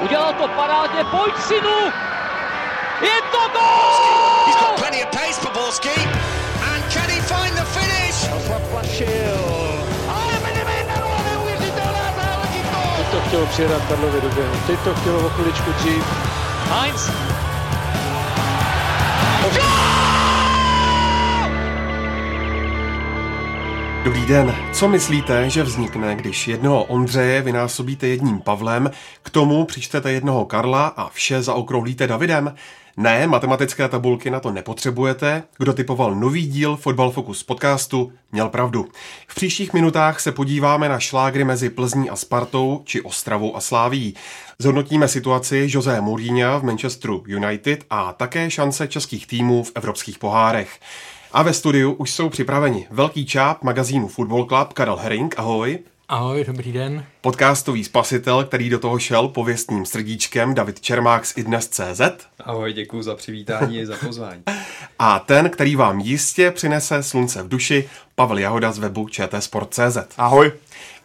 Udělal to parádně, pojď synu! Je to gol! He's got plenty of pace for Borski. And can he find the finish? Zaplašil. Ale Benevento, neuvěřitelná záležitost! Teď to chtělo přijedat Karlově do běhu. Teď to chtělo o chviličku dřív. Heinz. Dobrý den. Co myslíte, že vznikne, když jednoho Ondřeje vynásobíte jedním Pavlem, k tomu přičtete jednoho Karla a vše zaokrouhlíte Davidem? Ne, matematické tabulky na to nepotřebujete. Kdo typoval nový díl Fotbal Focus podcastu, měl pravdu. V příštích minutách se podíváme na šlágry mezi Plzní a Spartou či Ostravou a Sláví. Zhodnotíme situaci José Mourinha v Manchesteru United a také šance českých týmů v evropských pohárech. A ve studiu už jsou připraveni velký čáp magazínu Football Club Karel Herring, ahoj. Ahoj, dobrý den. Podcastový spasitel, který do toho šel pověstným srdíčkem, David Čermák z idnes.cz. Ahoj, děkuji za přivítání i za pozvání. A ten, který vám jistě přinese slunce v duši, Pavel Jahoda z webu čtsport.cz. Ahoj.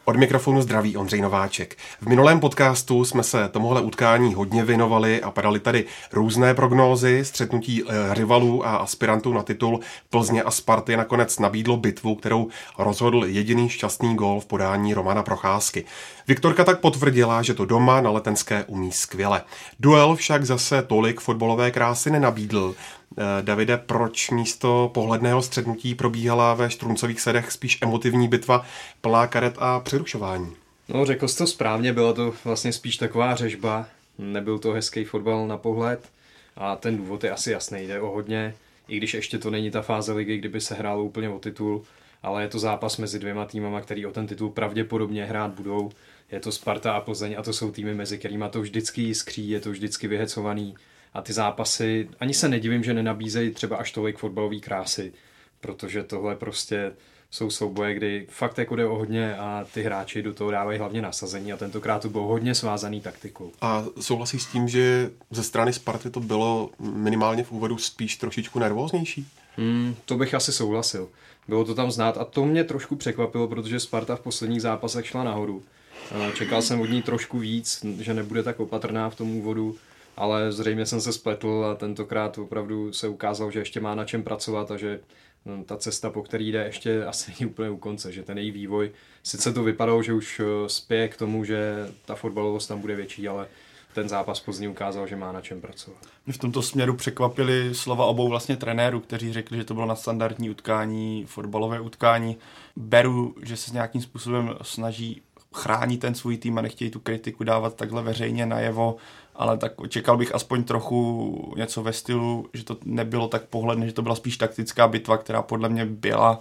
Od mikrofonu zdraví Ondřej Nováček. V minulém podcastu jsme se tomuhle utkání hodně věnovali a padaly tady různé prognózy, střetnutí eh, rivalů a aspirantů na titul Plzně a Sparty nakonec nabídlo bitvu, kterou rozhodl jediný šťastný gól v podání Romana Procházky. Viktorka tak potvrdila, že to doma na Letenské umí skvěle. Duel však zase tolik fotbalové krásy nenabídl. Eh, Davide, proč místo pohledného střednutí probíhala ve Štruncových sedech spíš emotivní bitva plná karet a přerušování? No, řekl jsi to správně, byla to vlastně spíš taková řežba, nebyl to hezký fotbal na pohled a ten důvod je asi jasný, jde o hodně, i když ještě to není ta fáze ligy, kdyby se hrálo úplně o titul, ale je to zápas mezi dvěma týmama, který o ten titul pravděpodobně hrát budou. Je to Sparta a Plzeň a to jsou týmy, mezi kterými to vždycky jiskří, je to vždycky vyhecovaný a ty zápasy, ani se nedivím, že nenabízejí třeba až tolik fotbalové krásy, protože tohle prostě jsou souboje, kdy fakt jako jde o hodně a ty hráči do toho dávají hlavně nasazení a tentokrát to bylo hodně svázaný taktikou. A souhlasí s tím, že ze strany Sparty to bylo minimálně v úvodu spíš trošičku nervóznější? Hmm, to bych asi souhlasil. Bylo to tam znát a to mě trošku překvapilo, protože Sparta v posledních zápasech šla nahoru. Eh, čekal jsem od ní trošku víc, že nebude tak opatrná v tom úvodu, ale zřejmě jsem se spletl a tentokrát opravdu se ukázalo, že ještě má na čem pracovat a že hm, ta cesta, po který jde, ještě asi není úplně u konce, že ten její vývoj, sice to vypadalo, že už eh, spěje k tomu, že ta fotbalovost tam bude větší, ale ten zápas pozdě ukázal, že má na čem pracovat. Mě v tomto směru překvapili slova obou vlastně trenérů, kteří řekli, že to bylo na standardní utkání, fotbalové utkání. Beru, že se nějakým způsobem snaží chránit ten svůj tým a nechtějí tu kritiku dávat takhle veřejně najevo, ale tak čekal bych aspoň trochu něco ve stylu, že to nebylo tak pohledné, že to byla spíš taktická bitva, která podle mě byla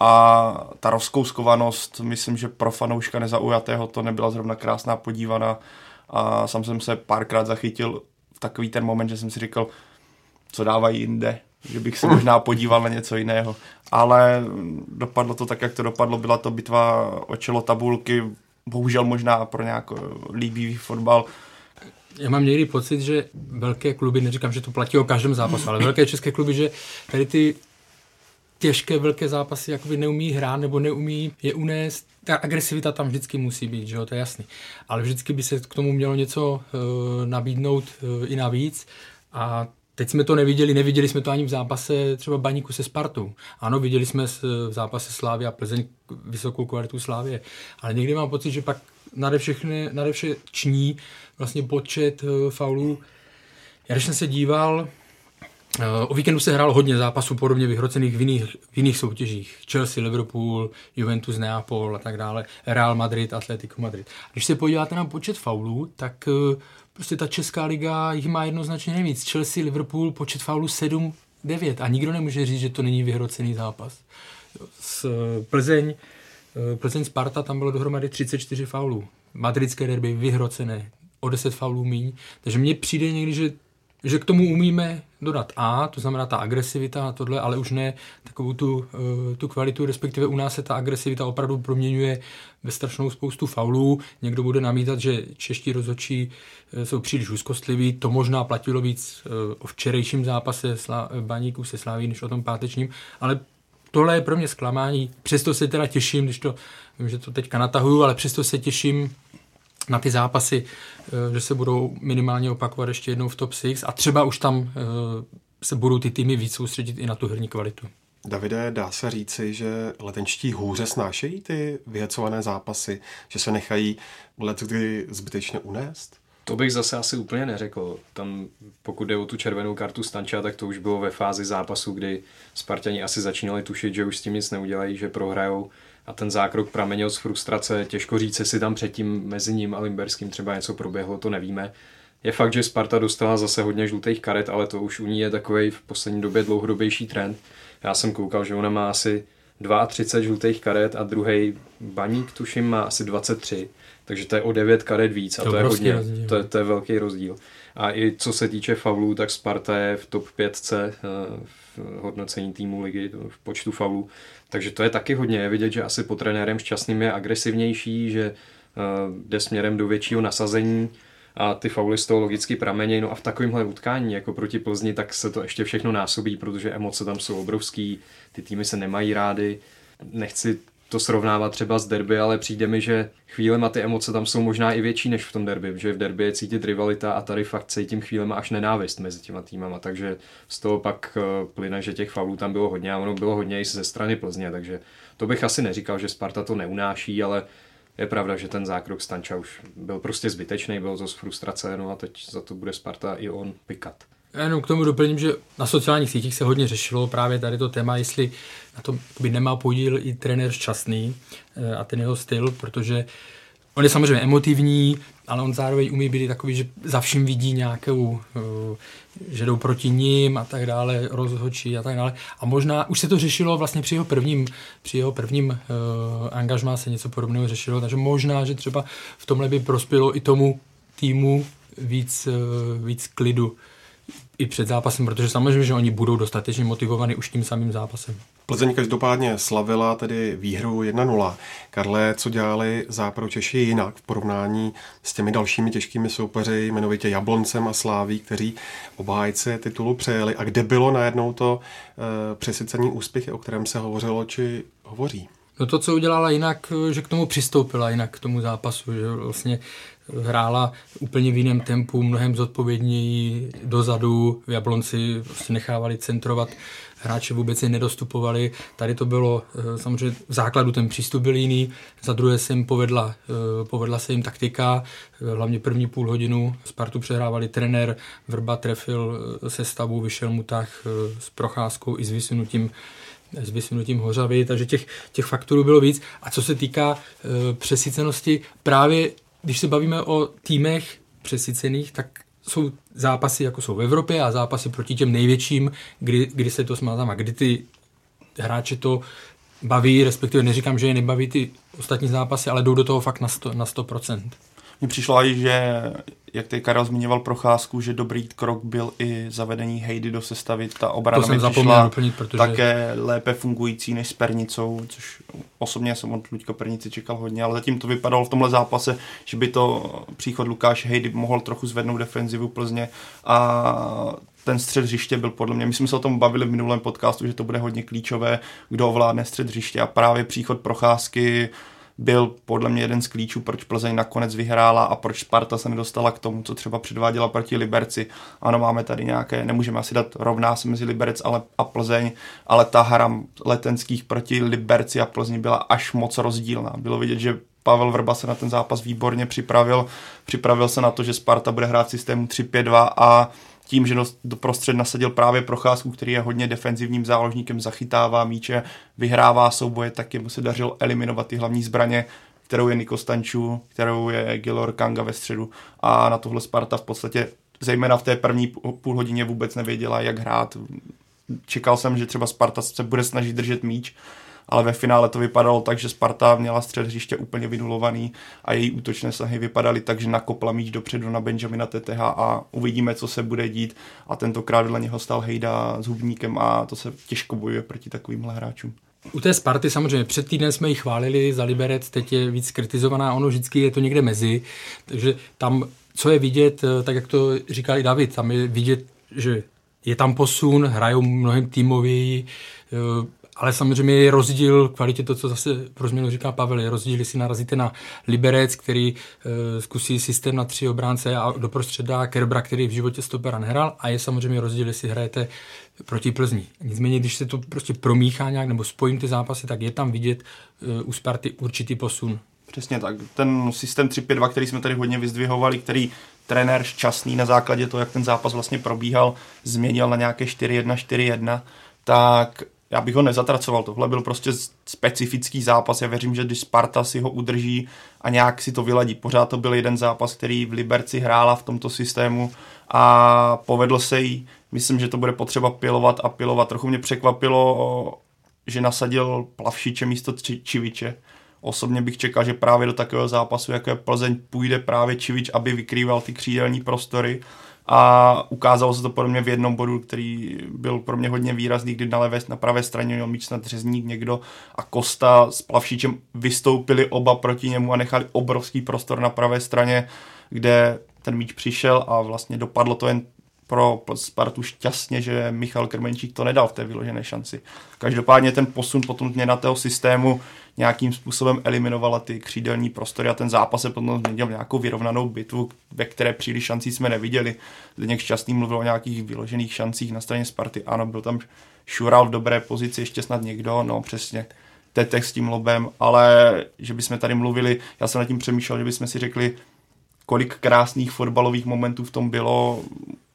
a ta rozkouskovanost, myslím, že pro fanouška nezaujatého to nebyla zrovna krásná podívaná a sám jsem se párkrát zachytil v takový ten moment, že jsem si říkal, co dávají jinde, že bych se možná podíval na něco jiného. Ale dopadlo to tak, jak to dopadlo. Byla to bitva o čelo tabulky, bohužel možná pro nějak líbivý fotbal. Já mám někdy pocit, že velké kluby, neříkám, že to platí o každém zápasu, ale velké české kluby, že tady ty těžké velké zápasy jakoby neumí hrát nebo neumí je unést. Ta agresivita tam vždycky musí být, že jo, to je jasný. Ale vždycky by se k tomu mělo něco uh, nabídnout uh, i navíc a Teď jsme to neviděli, neviděli jsme to ani v zápase třeba Baníku se Spartou. Ano, viděli jsme v zápase Slávy a Plzeň vysokou kvalitu Slávě, ale někdy mám pocit, že pak nade, všechny, nade vše ční vlastně počet uh, faulů. Já když jsem se díval, O víkendu se hrálo hodně zápasů podobně vyhrocených v jiných, v jiných soutěžích. Chelsea, Liverpool, Juventus, Neapol a tak dále, Real Madrid, Atletico Madrid. Když se podíváte na počet faulů, tak prostě ta Česká liga jich má jednoznačně nejvíc. Chelsea, Liverpool, počet faulů 7, 9 a nikdo nemůže říct, že to není vyhrocený zápas. S Plzeň, Plzeň Sparta, tam bylo dohromady 34 faulů. Madridské derby vyhrocené, o 10 faulů míň. Takže mně přijde někdy, že že k tomu umíme dodat A, to znamená ta agresivita a tohle, ale už ne takovou tu, eh, tu kvalitu, respektive u nás se ta agresivita opravdu proměňuje ve strašnou spoustu faulů. Někdo bude namítat, že čeští rozhodčí eh, jsou příliš úzkostliví, to možná platilo víc eh, o včerejším zápase Baníků se Sláví, než o tom pátečním, ale tohle je pro mě zklamání. Přesto se teda těším, když to, vím, že to teďka natahuju, ale přesto se těším na ty zápasy, eh, že se budou minimálně opakovat ještě jednou v top 6 a třeba už tam se budou ty týmy víc soustředit i na tu herní kvalitu. Davide, dá se říci, že letenčtí hůře snášejí ty vyhecované zápasy, že se nechají let kdy zbytečně unést? To bych zase asi úplně neřekl. Tam, pokud jde o tu červenou kartu Stanča, tak to už bylo ve fázi zápasu, kdy Spartani asi začínali tušit, že už s tím nic neudělají, že prohrajou a ten zákrok pramenil z frustrace. Těžko říct, jestli tam předtím mezi ním a Limberským třeba něco proběhlo, to nevíme. Je fakt, že Sparta dostala zase hodně žlutých karet, ale to už u ní je takový v poslední době dlouhodobější trend. Já jsem koukal, že ona má asi 32 žlutých karet a druhý baník, tuším, má asi 23. Takže to je o 9 karet víc a to, to je hodně, rozdíl. to je, to je velký rozdíl. A i co se týče faulů, tak Sparta je v top 5 eh, v hodnocení týmu ligy, v počtu faulů. Takže to je taky hodně. Je vidět, že asi po trenérem šťastným je agresivnější, že eh, jde směrem do většího nasazení a ty fauly z toho logicky pramenějí. No a v takovémhle utkání jako proti Plzni, tak se to ještě všechno násobí, protože emoce tam jsou obrovský, ty týmy se nemají rády. Nechci to srovnávat třeba s derby, ale přijde mi, že chvílema ty emoce tam jsou možná i větší než v tom derby, že v derby je cítit rivalita a tady fakt cítím chvílema až nenávist mezi těma týmama, takže z toho pak eh, plyne, že těch faulů tam bylo hodně a ono bylo hodně i ze strany Plzně, takže to bych asi neříkal, že Sparta to neunáší, ale je pravda, že ten zákrok Stanča už byl prostě zbytečný, byl to z frustrace, no a teď za to bude Sparta i on pikat. Já jenom k tomu doplním, že na sociálních sítích se hodně řešilo právě tady to téma, jestli na to by nemá podíl i trenér Šťastný eh, a ten jeho styl, protože on je samozřejmě emotivní, ale on zároveň umí být takový, že za vším vidí nějakou, eh, že jdou proti ním a tak dále, rozhočí a tak dále. A možná už se to řešilo vlastně při jeho prvním, při jeho prvním uh, angažmá se něco podobného řešilo, takže možná, že třeba v tomhle by prospělo i tomu týmu víc, víc klidu i před zápasem, protože samozřejmě, že oni budou dostatečně motivovaní už tím samým zápasem. Plzeň každopádně slavila tedy výhru 1-0. Karle, co dělali zápro Češi jinak v porovnání s těmi dalšími těžkými soupeři, jmenovitě Jabloncem a Sláví, kteří obhájce titulu přejeli a kde bylo najednou to e, přesycení úspěchy, o kterém se hovořilo či hovoří? No to, co udělala jinak, že k tomu přistoupila jinak k tomu zápasu, že vlastně hrála úplně v jiném tempu, mnohem zodpovědněji dozadu, v Jablonci prostě nechávali centrovat, hráče vůbec je nedostupovali, tady to bylo eh, samozřejmě v základu ten přístup byl jiný, za druhé se jim povedla, eh, povedla se jim taktika, eh, hlavně první půl hodinu Spartu přehrávali trenér, Vrba trefil sestavu, vyšel mu tak s procházkou i s vysunutím s vysunutím hořavy, takže těch, těch faktorů bylo víc. A co se týká e, přesycenosti, právě když se bavíme o týmech přesycených, tak jsou zápasy, jako jsou v Evropě a zápasy proti těm největším, kdy, kdy se to smázá a kdy ty hráče to baví, respektive neříkám, že je nebaví ty ostatní zápasy, ale jdou do toho fakt na 100%. Na 100%. Mně přišlo i, že jak tady Karel zmiňoval procházku, že dobrý krok byl i zavedení Hejdy do sestavy. Ta obrana to mi přišla doplnit, protože... také lépe fungující než s Pernicou, což osobně jsem od Luďka Pernici čekal hodně, ale zatím to vypadalo v tomhle zápase, že by to příchod Lukáš Hejdy mohl trochu zvednout defenzivu Plzně a ten střed hřiště byl podle mě, my jsme se o tom bavili v minulém podcastu, že to bude hodně klíčové, kdo ovládne střed hřiště a právě příchod procházky byl podle mě jeden z klíčů, proč Plzeň nakonec vyhrála a proč Sparta se nedostala k tomu, co třeba předváděla proti Liberci. Ano, máme tady nějaké, nemůžeme asi dát rovná se mezi Liberec ale, a Plzeň, ale ta hra letenských proti Liberci a Plzni byla až moc rozdílná. Bylo vidět, že Pavel Vrba se na ten zápas výborně připravil. Připravil se na to, že Sparta bude hrát systému 3-5-2 a tím, že do prostřed nasadil právě Procházku, který je hodně defenzivním záložníkem, zachytává míče, vyhrává souboje, tak jemu se dařilo eliminovat ty hlavní zbraně, kterou je Niko Stanču, kterou je Gilor Kanga ve středu a na tohle Sparta v podstatě zejména v té první půl hodině vůbec nevěděla, jak hrát. Čekal jsem, že třeba Sparta se bude snažit držet míč, ale ve finále to vypadalo tak, že Sparta měla střed hřiště úplně vynulovaný a její útočné sahy vypadaly tak, že nakopla míč dopředu na Benjamina TTH a uvidíme, co se bude dít a tentokrát vedle něho stal Hejda s hubníkem a to se těžko bojuje proti takovýmhle hráčům. U té Sparty samozřejmě před týdnem jsme ji chválili za Liberec, teď je víc kritizovaná, ono vždycky je to někde mezi, takže tam, co je vidět, tak jak to říkal i David, tam je vidět, že je tam posun, hrajou mnohem týmověji, ale samozřejmě je rozdíl kvalitě to, co zase pro změnu říká Pavel, je rozdíl, jestli narazíte na Liberec, který e, zkusí systém na tři obránce a doprostřed dá Kerbra, který v životě stopera nehrál a je samozřejmě rozdíl, jestli hrajete proti Plzni. Nicméně, když se to prostě promíchá nějak nebo spojím ty zápasy, tak je tam vidět e, u Sparty určitý posun. Přesně tak. Ten systém 3-5-2, který jsme tady hodně vyzdvihovali, který trenér šťastný na základě toho, jak ten zápas vlastně probíhal, změnil na nějaké 4-1, 4-1, tak já bych ho nezatracoval. Tohle byl prostě specifický zápas. Já věřím, že když Sparta si ho udrží a nějak si to vyladí. Pořád to byl jeden zápas, který v Liberci hrála v tomto systému a povedl se jí. Myslím, že to bude potřeba pilovat a pilovat. Trochu mě překvapilo, že nasadil Plavšiče místo Čiviče. Osobně bych čekal, že právě do takového zápasu, jako je Plzeň, půjde právě Čivič, aby vykrýval ty křídelní prostory a ukázalo se to podle mě v jednom bodu, který byl pro mě hodně výrazný, kdy na levé, na pravé straně měl míč snad řezník někdo a Kosta s Plavšičem vystoupili oba proti němu a nechali obrovský prostor na pravé straně, kde ten míč přišel a vlastně dopadlo to jen pro Spartu šťastně, že Michal Krmenčík to nedal v té vyložené šanci. Každopádně ten posun potom na toho systému nějakým způsobem eliminovala ty křídelní prostory a ten zápas se potom změnil nějakou vyrovnanou bitvu, ve které příliš šancí jsme neviděli. Zdeněk Šťastný mluvil o nějakých vyložených šancích na straně Sparty. Ano, byl tam Šural v dobré pozici, ještě snad někdo, no přesně. Tetek s tím lobem, ale že bychom tady mluvili, já jsem nad tím přemýšlel, že bychom si řekli, kolik krásných fotbalových momentů v tom bylo.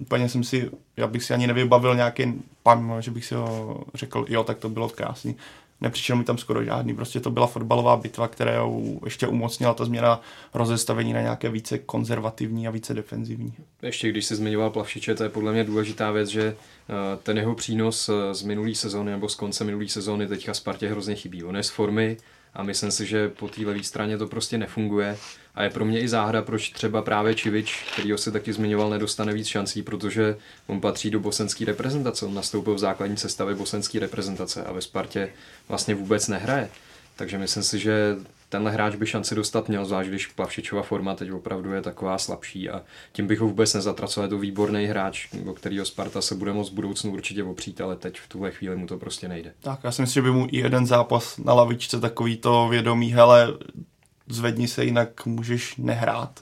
Úplně jsem si, já bych si ani nevybavil nějaký pan, že bych si ho řekl, jo, tak to bylo krásný. Nepřišel mi tam skoro žádný, prostě to byla fotbalová bitva, která ještě umocnila ta změna rozestavení na nějaké více konzervativní a více defenzivní. Ještě když se zmiňoval Plavšiče, to je podle mě důležitá věc, že eh, ten jeho přínos eh, z minulé sezóny nebo z konce minulé sezóny teďka Spartě hrozně chybí. On je z formy, a myslím si, že po té levé straně to prostě nefunguje a je pro mě i záhra, proč třeba právě Čivič, který si taky zmiňoval, nedostane víc šancí, protože on patří do bosenské reprezentace, on nastoupil v základní sestavě bosenské reprezentace a ve Spartě vlastně vůbec nehraje. Takže myslím si, že tenhle hráč by šanci dostat měl, zvlášť když Plavšičova forma teď opravdu je taková slabší a tím bych ho vůbec nezatracoval. Je to výborný hráč, o kterého Sparta se bude moct v budoucnu určitě opřít, ale teď v tuhle chvíli mu to prostě nejde. Tak já si myslím, že by mu i jeden zápas na lavičce takový to vědomí, hele, zvedni se, jinak můžeš nehrát,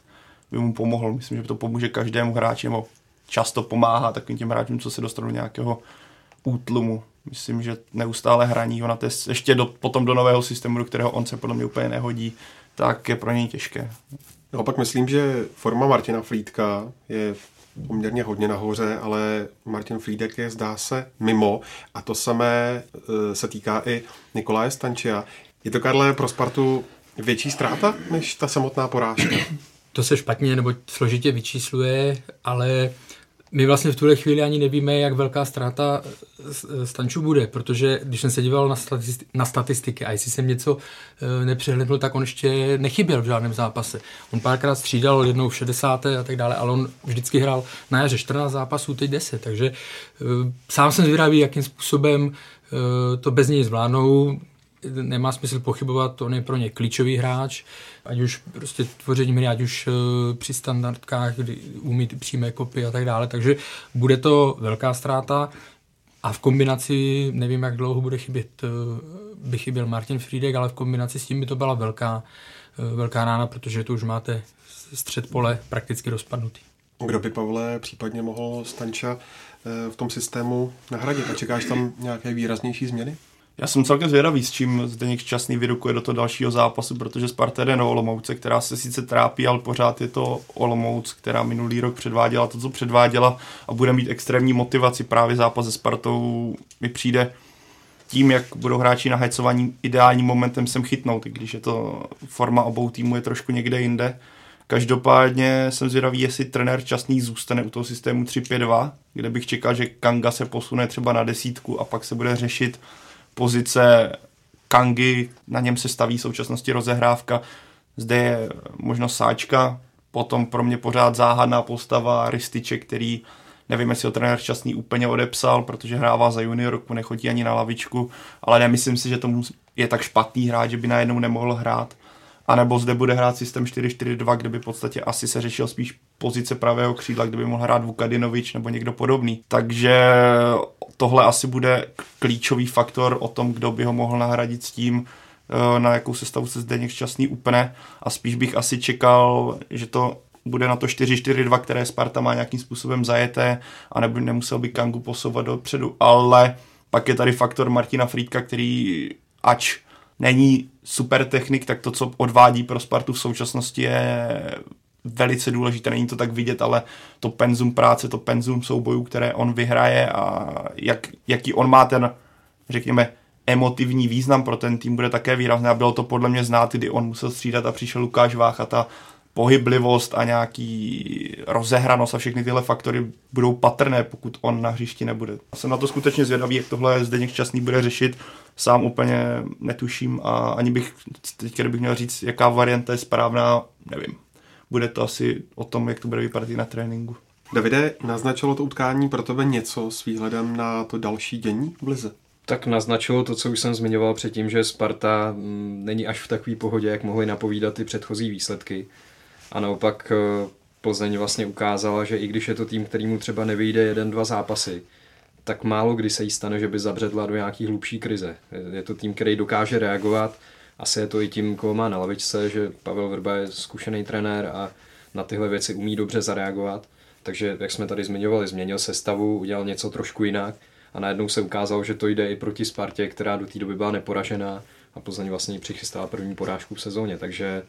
by mu pomohl. Myslím, že to pomůže každému hráči, nebo často pomáhá takovým těm hráčům, co se dostanou do nějakého útlumu. Myslím, že neustále hraní ho na test, ještě do, potom do nového systému, do kterého on se podle mě úplně nehodí, tak je pro něj těžké. No pak myslím, že forma Martina Flídka je poměrně hodně nahoře, ale Martin Flídek je, zdá se, mimo a to samé e, se týká i Nikolaje Stančia. Je to, Karle, pro Spartu větší ztráta než ta samotná porážka? To se špatně nebo složitě vyčísluje, ale my vlastně v tuhle chvíli ani nevíme, jak velká ztráta Stanču bude, protože když jsem se díval na, statistiky, na statistiky a jestli jsem něco e, nepřehlednul, tak on ještě nechyběl v žádném zápase. On párkrát střídal jednou v 60. a tak dále, ale on vždycky hrál na jaře 14 zápasů, teď 10, takže e, sám jsem zvědavý, jakým způsobem e, to bez něj zvládnou nemá smysl pochybovat, on je pro ně klíčový hráč, ať už prostě tvoření hry, ať už uh, při standardkách, kdy umí ty přímé kopy a tak dále, takže bude to velká ztráta a v kombinaci, nevím, jak dlouho bude chybět, uh, by chyběl Martin Friedek, ale v kombinaci s tím by to byla velká, uh, velká rána, protože tu už máte střed pole prakticky rozpadnutý. Kdo by, Pavle, případně mohl Stanča v tom systému nahradit? A čekáš tam nějaké výraznější změny? Já jsem celkem zvědavý, s čím Zdeněk Šťastný vyrukuje do toho dalšího zápasu, protože Sparta jde do Olomouce, která se sice trápí, ale pořád je to Olomouc, která minulý rok předváděla to, co předváděla a bude mít extrémní motivaci. Právě zápas se Spartou mi přijde tím, jak budou hráči nahajcovaní ideálním momentem sem chytnout, i když je to forma obou týmů je trošku někde jinde. Každopádně jsem zvědavý, jestli trenér časný zůstane u toho systému 3-5-2, kde bych čekal, že Kanga se posune třeba na desítku a pak se bude řešit pozice Kangy, na něm se staví v současnosti rozehrávka, zde je možnost sáčka, potom pro mě pořád záhadná postava Rističe, který nevím, jestli ho trenér Časný úplně odepsal, protože hrává za juniorku, nechodí ani na lavičku, ale nemyslím si, že tomu je tak špatný hráč, že by najednou nemohl hrát. Anebo zde bude hrát systém 4-4-2, kde by v podstatě asi se řešil spíš pozice pravého křídla, kde by mohl hrát Vukadinovič nebo někdo podobný. Takže tohle asi bude klíčový faktor o tom, kdo by ho mohl nahradit s tím, eh, na jakou sestavu se Zdeněk Šťastný upne a spíš bych asi čekal, že to bude na to 4-4-2, které Sparta má nějakým způsobem zajeté a nebo nemusel by Kangu posouvat dopředu, ale pak je tady faktor Martina Frýdka, který ač není super technik, tak to, co odvádí pro Spartu v současnosti je velice důležité, není to tak vidět, ale to penzum práce, to penzum soubojů, které on vyhraje a jak, jaký on má ten, řekněme, emotivní význam pro ten tým bude také výrazné a bylo to podle mě znát, kdy on musel střídat a přišel Lukáš Vách a ta pohyblivost a nějaký rozehranost a všechny tyhle faktory budou patrné, pokud on na hřišti nebude. Jsem na to skutečně zvědavý, jak tohle Zdeněk Časný bude řešit. Sám úplně netuším a ani bych, teď bych měl říct, jaká varianta je správná, nevím. Bude to asi o tom, jak to bude vypadat i na tréninku. Davide, naznačilo to utkání pro tebe něco s výhledem na to další dění v Lize? Tak naznačilo to, co už jsem zmiňoval předtím, že Sparta mm, není až v takové pohodě, jak mohly napovídat ty předchozí výsledky. A naopak eh, Plzeň vlastně ukázala, že i když je to tým, kterýmu třeba nevyjde jeden, dva zápasy, tak málo kdy se jí stane, že by zabředla do nějaký hlubší krize. Je to tým, který dokáže reagovat. Asi je to i tím, koho má na lavičce, že Pavel Vrba je zkušený trenér a na tyhle věci umí dobře zareagovat. Takže, jak jsme tady zmiňovali, změnil sestavu, udělal něco trošku jinak a najednou se ukázalo, že to jde i proti Spartě, která do té doby byla neporažená a Plzeň vlastně přichystala první porážku v sezóně. Takže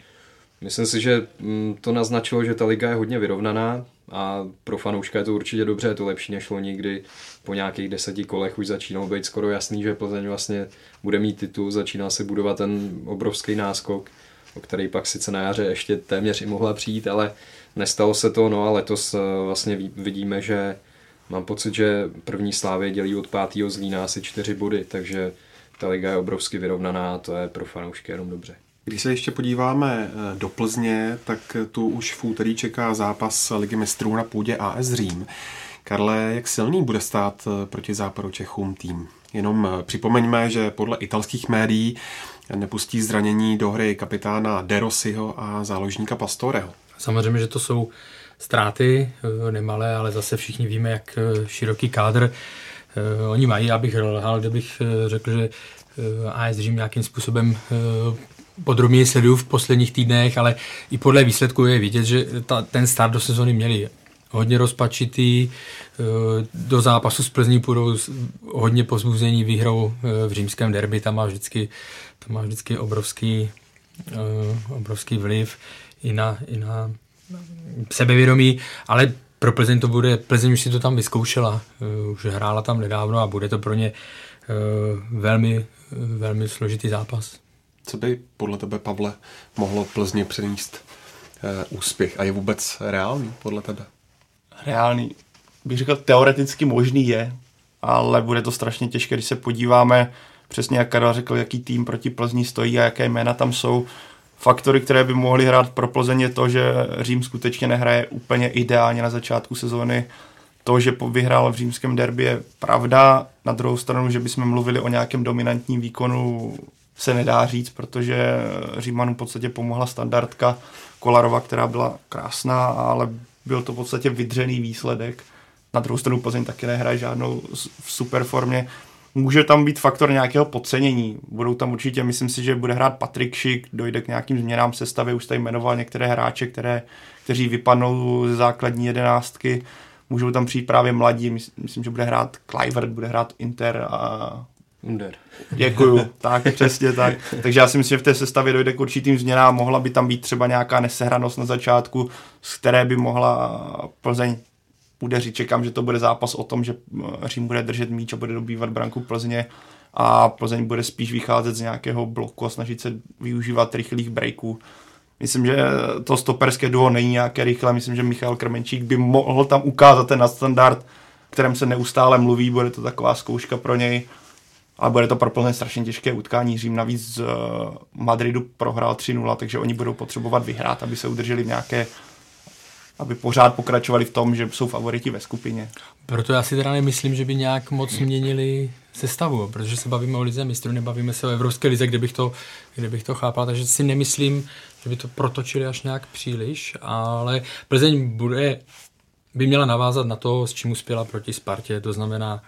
Myslím si, že mm, to naznačilo, že ta liga je hodně vyrovnaná a pro fanouška je to určitě dobře, je to lepší než loni, kdy po nějakých deseti kolech už začínalo být skoro jasný, že Plzeň vlastně bude mít titul, začíná se budovat ten obrovský náskok, o který pak sice na jaře ještě téměř i mohla přijít, ale nestalo se to, no a letos eh, vlastně vidíme, že mám pocit, že první slávy dělí od pátého Zlína asi čtyři body, takže ta liga je obrovsky vyrovnaná a to je pro fanoušky jenom dobře. Když se ještě podíváme eh, do Plzně, tak tu už v úterý čeká zápas Ligy mistrů na půdě AS Řím. Karle, jak silný bude stát eh, proti západu Čechům tým? Jenom eh, připomeňme, že podle italských médií nepustí zranění do hry kapitána De Rossiho a záložníka Pastoreho. Samozřejmě, že to jsou ztráty nemalé, ale zase všichni víme, jak široký kádr oni mají. Abych lhal, kdybych řekl, že AS Řím nějakým způsobem podrobněji sleduju v posledních týdnech, ale i podle výsledku je vidět, že ta, ten start do sezóny měli hodně rozpačitý, eh, do zápasu s Plzní půjdou hodně pozbuzení výhrou eh, v římském derby, tam má vždycky, tam má vždycky obrovský, eh, obrovský vliv i na, i na sebevědomí, ale pro Plzeň to bude, Plzeň už si to tam vyzkoušela, už hrála tam nedávno a bude to pro ně velmi, velmi složitý zápas. Co by podle tebe, Pavle, mohlo Plzně přinést e, úspěch? A je vůbec reálný podle tebe? Reálný, bych řekl, teoreticky možný je, ale bude to strašně těžké, když se podíváme přesně, jak Karel řekl, jaký tým proti Plzni stojí a jaké jména tam jsou. Faktory, které by mohly hrát pro Plzeň je to, že Řím skutečně nehraje úplně ideálně na začátku sezóny. To, že vyhrál v římském derby je pravda. Na druhou stranu, že bychom mluvili o nějakém dominantním výkonu se nedá říct, protože Římanům v podstatě pomohla standardka Kolarova, která byla krásná, ale byl to v podstatě vydřený výsledek. Na druhou stranu Plzeň taky nehraje žádnou v super formě. Může tam být faktor nějakého podcenění. Budou tam určitě, myslím si, že bude hrát Patrik Šik, dojde k nějakým změnám sestavy, už tady jmenoval některé hráče, které, kteří vypadnou z základní jedenáctky. Můžou tam přijít právě mladí, myslím, že bude hrát Clivert, bude hrát Inter a Under. Děkuju, tak přesně tak. Takže já si myslím, že v té sestavě dojde k určitým změnám. Mohla by tam být třeba nějaká nesehranost na začátku, z které by mohla Plzeň udeřit. Čekám, že to bude zápas o tom, že Řím bude držet míč a bude dobývat branku Plzně a Plzeň bude spíš vycházet z nějakého bloku a snažit se využívat rychlých breaků. Myslím, že to stoperské duo není nějaké rychlé. Myslím, že Michal Krmenčík by mohl tam ukázat ten nadstandard, kterém se neustále mluví. Bude to taková zkouška pro něj ale bude to pro Plzeň strašně těžké utkání. Řím navíc z uh, Madridu prohrál 3-0, takže oni budou potřebovat vyhrát, aby se udrželi v nějaké aby pořád pokračovali v tom, že jsou favoriti ve skupině. Proto já si teda nemyslím, že by nějak moc měnili sestavu, protože se bavíme o lize mistrů, nebavíme se o Evropské lize, kde bych to, kde bych to chápal, takže si nemyslím, že by to protočili až nějak příliš, ale Plzeň bude, by měla navázat na to, s čím uspěla proti Spartě, to znamená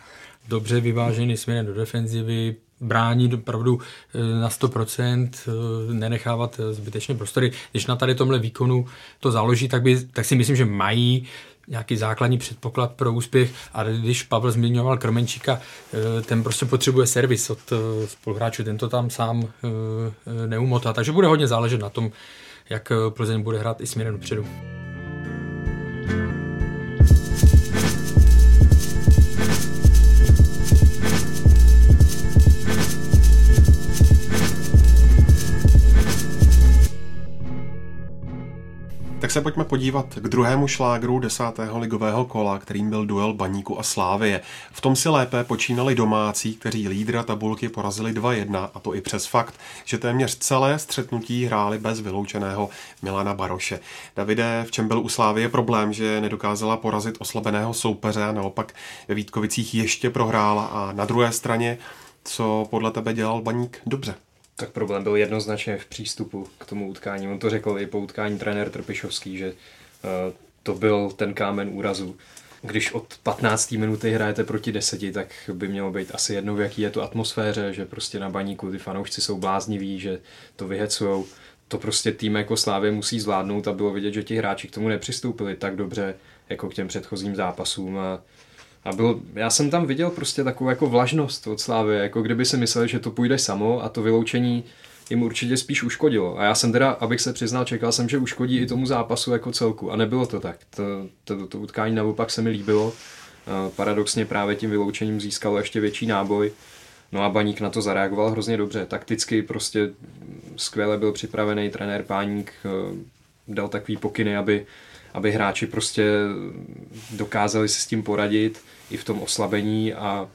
dobře vyvážený směrem do defenzivy, bránit opravdu eh, na 100%, eh, nenechávat eh, zbytečné prostory. Když na tady tomhle výkonu to založí, tak, by, tak si myslím, že mají nějaký základní předpoklad pro úspěch. A když Pavel zmiňoval Krmenčíka, ten prostě potřebuje servis od spoluhráčů, ten to tam sám neumotá. Takže bude hodně záležet na tom, jak Plzeň bude hrát i směrem dopředu. Tak se pojďme podívat k druhému šlágru desátého ligového kola, kterým byl duel Baníku a Slávie. V tom si lépe počínali domácí, kteří lídra tabulky porazili 2-1 a to i přes fakt, že téměř celé střetnutí hráli bez vyloučeného Milana Baroše. Davide, v čem byl u Slávie problém, že nedokázala porazit oslabeného soupeře a naopak ve Vítkovicích ještě prohrála a na druhé straně, co podle tebe dělal Baník dobře? Tak problém byl jednoznačně v přístupu k tomu utkání. On to řekl i po utkání trenér Trpišovský, že uh, to byl ten kámen úrazu. Když od 15. minuty hrajete proti 10, tak by mělo být asi jedno, v jaký je to atmosféře, že prostě na baníku ty fanoušci jsou blázniví, že to vyhecujou. To prostě tým jako Slávě musí zvládnout a bylo vidět, že ti hráči k tomu nepřistoupili tak dobře, jako k těm předchozím zápasům a a byl, já jsem tam viděl prostě takovou jako vlažnost od Slávy, jako kdyby si mysleli, že to půjde samo a to vyloučení jim určitě spíš uškodilo. A já jsem teda, abych se přiznal, čekal jsem, že uškodí i tomu zápasu jako celku. A nebylo to tak. To, to, to utkání naopak se mi líbilo. Paradoxně právě tím vyloučením získalo ještě větší náboj. No a Baník na to zareagoval hrozně dobře. Takticky prostě skvěle byl připravený trenér Páník, eh, dal takový pokyny, aby aby hráči prostě dokázali si s tím poradit i v tom oslabení a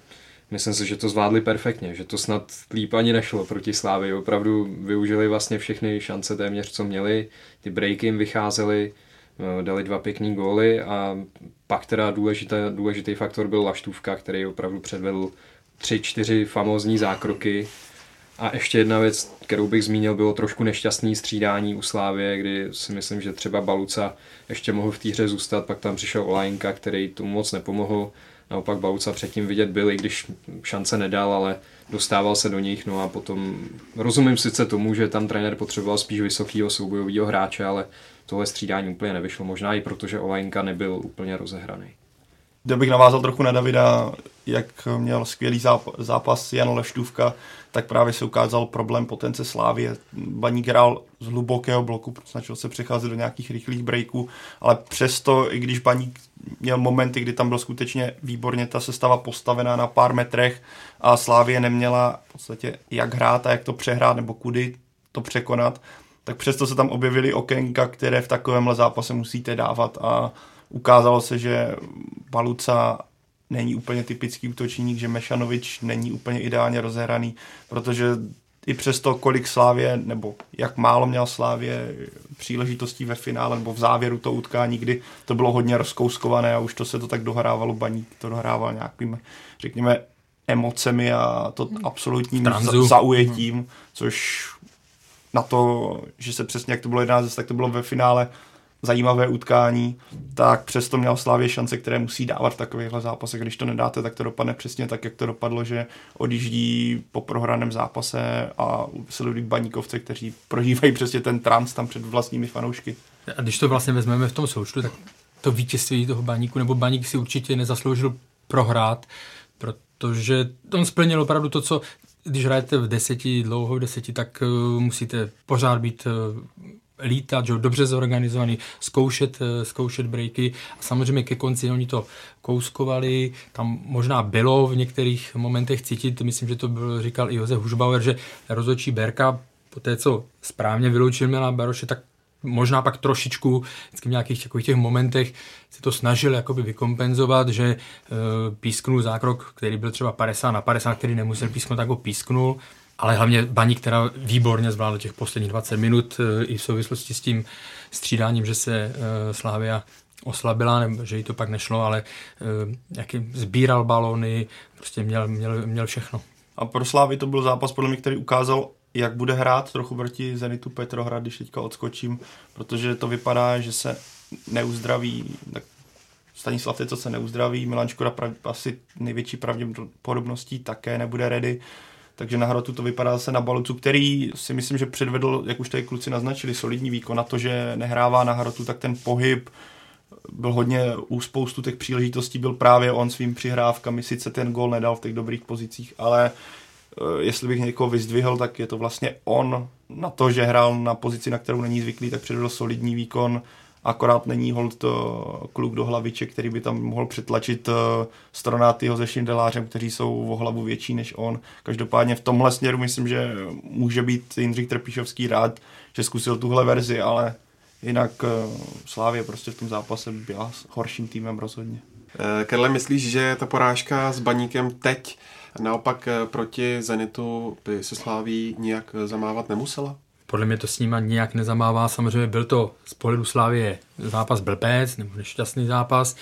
myslím si, že to zvládli perfektně, že to snad líp ani nešlo proti Slávy. Opravdu využili vlastně všechny šance téměř, co měli, ty breaky jim vycházely, eh, dali dva pěkný góly a pak teda důležitý, důležitý faktor byl Laštůvka, který opravdu předvedl tři, čtyři famózní zákroky, a ještě jedna věc, kterou bych zmínil, bylo trošku nešťastný střídání u Slávě, kdy si myslím, že třeba Baluca ještě mohl v týře zůstat, pak tam přišel Olajnka, který tomu moc nepomohl. Naopak Baluca předtím vidět byl, i když šance nedal, ale dostával se do nich. No a potom rozumím sice tomu, že tam trenér potřeboval spíš vysokého soubojového hráče, ale tohle střídání úplně nevyšlo. Možná i proto, že Olajnka nebyl úplně rozehraný. Kdybych navázal trochu na Davida, jak měl skvělý zápas Jan Leštůvka, tak právě se ukázal problém potence Slávy. Baník hrál z hlubokého bloku, snažil se přecházet do nějakých rychlých breaků, ale přesto, i když Baník měl momenty, kdy tam byl skutečně výborně ta sestava postavená na pár metrech a Slávě neměla v podstatě jak hrát a jak to přehrát nebo kudy to překonat, tak přesto se tam objevily okénka, které v takovémhle zápase musíte dávat a ukázalo se, že Baluca není úplně typický útočník, že Mešanovič není úplně ideálně rozehraný, protože i přesto, kolik Slávě, nebo jak málo měl Slávě příležitostí ve finále nebo v závěru toho utkání, kdy to bylo hodně rozkouskované a už to se to tak dohrávalo, Baník to dohrával nějakým, řekněme, emocemi a to absolutním za, zaujetím, což na to, že se přesně jak to bylo 11, tak to bylo ve finále zajímavé utkání, tak přesto měl Slávě šance, které musí dávat v takovýchhle zápasech. Když to nedáte, tak to dopadne přesně tak, jak to dopadlo, že odjíždí po prohraném zápase a sledují baníkovce, kteří prožívají přesně ten trans tam před vlastními fanoušky. A když to vlastně vezmeme v tom součtu, tak to vítězství toho baníku, nebo baník si určitě nezasloužil prohrát, protože on splnil opravdu to, co když hrajete v deseti, dlouho v deseti, tak uh, musíte pořád být uh, lítat, že dobře zorganizovaný, zkoušet, eh, zkoušet breaky. A samozřejmě ke konci oni to kouskovali, tam možná bylo v některých momentech cítit, myslím, že to byl, říkal i Josef Hušbauer, že rozhodčí Berka po té, co správně vyloučil Milan Baroše, tak možná pak trošičku v nějakých takových těch momentech se to snažil jakoby vykompenzovat, že e, písknul zákrok, který byl třeba 50 na 50, který nemusel písknout, tak ho písknul ale hlavně Baník, která výborně zvládla těch posledních 20 minut eh, i v souvislosti s tím střídáním, že se uh, Slávia oslabila, nebo že jí to pak nešlo, ale uh, jaký sbíral balony, prostě měl, měl, měl všechno. A pro Slávy to byl zápas, podle mě, který ukázal, jak bude hrát trochu proti Zenitu Petrohrad, když teďka odskočím, protože to vypadá, že se neuzdraví, tak Stanislav co se neuzdraví, Milan Škoda asi největší pravděpodobností také nebude ready, takže na hrotu to vypadá se na Balucu, který si myslím, že předvedl, jak už tady kluci naznačili, solidní výkon. Na to, že nehrává na hrotu, tak ten pohyb byl hodně u spoustu těch příležitostí, byl právě on svým přihrávkami, sice ten gol nedal v těch dobrých pozicích, ale eh, jestli bych někoho vyzdvihl, tak je to vlastně on. Na to, že hrál na pozici, na kterou není zvyklý, tak předvedl solidní výkon, akorát není hold to kluk do hlaviče, který by tam mohl přetlačit eh, Stronátýho se Šindelářem, kteří jsou o hlavu větší než on. Každopádně v tomhle směru myslím, že může být Jindřich Trpišovský rád, že zkusil tuhle verzi, ale jinak eh, Slávě prostě v tom zápase byla horším týmem rozhodně. Eh, Karle, myslíš, že ta porážka s Baníkem teď naopak proti Zenitu by se Sláví nijak zamávat nemusela? Podle mě to s nima nějak nezamává. Samozřejmě byl to z pohledu Slávě zápas blbec nebo nešťastný zápas.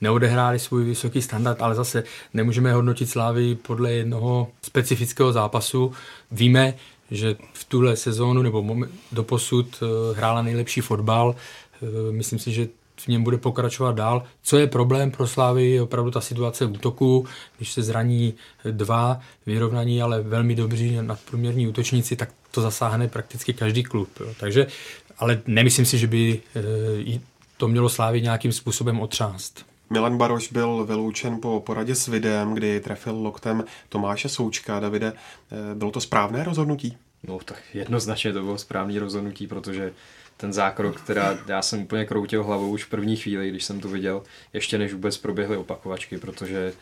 Neodehráli svůj vysoký standard, ale zase nemůžeme hodnotit Slávy podle jednoho specifického zápasu. Víme, že v tuhle sezónu nebo do posud eh, hrála nejlepší fotbal. Eh, myslím si, že v něm bude pokračovat dál. Co je problém pro Slávy, je opravdu ta situace útoku, když se zraní dva vyrovnaní, ale velmi dobří nadprůměrní útočníci, tak to zasáhne prakticky každý klub. Jo. Takže, ale nemyslím si, že by e, to mělo Slávy nějakým způsobem otřást. Milan Baroš byl vyloučen po poradě s videem, kdy trefil loktem Tomáše Součka. Davide, e, bylo to správné rozhodnutí? No tak jednoznačně to bylo správné rozhodnutí, protože ten zákrok, která já jsem úplně kroutil hlavou už v první chvíli, když jsem to viděl, ještě než vůbec proběhly opakovačky, protože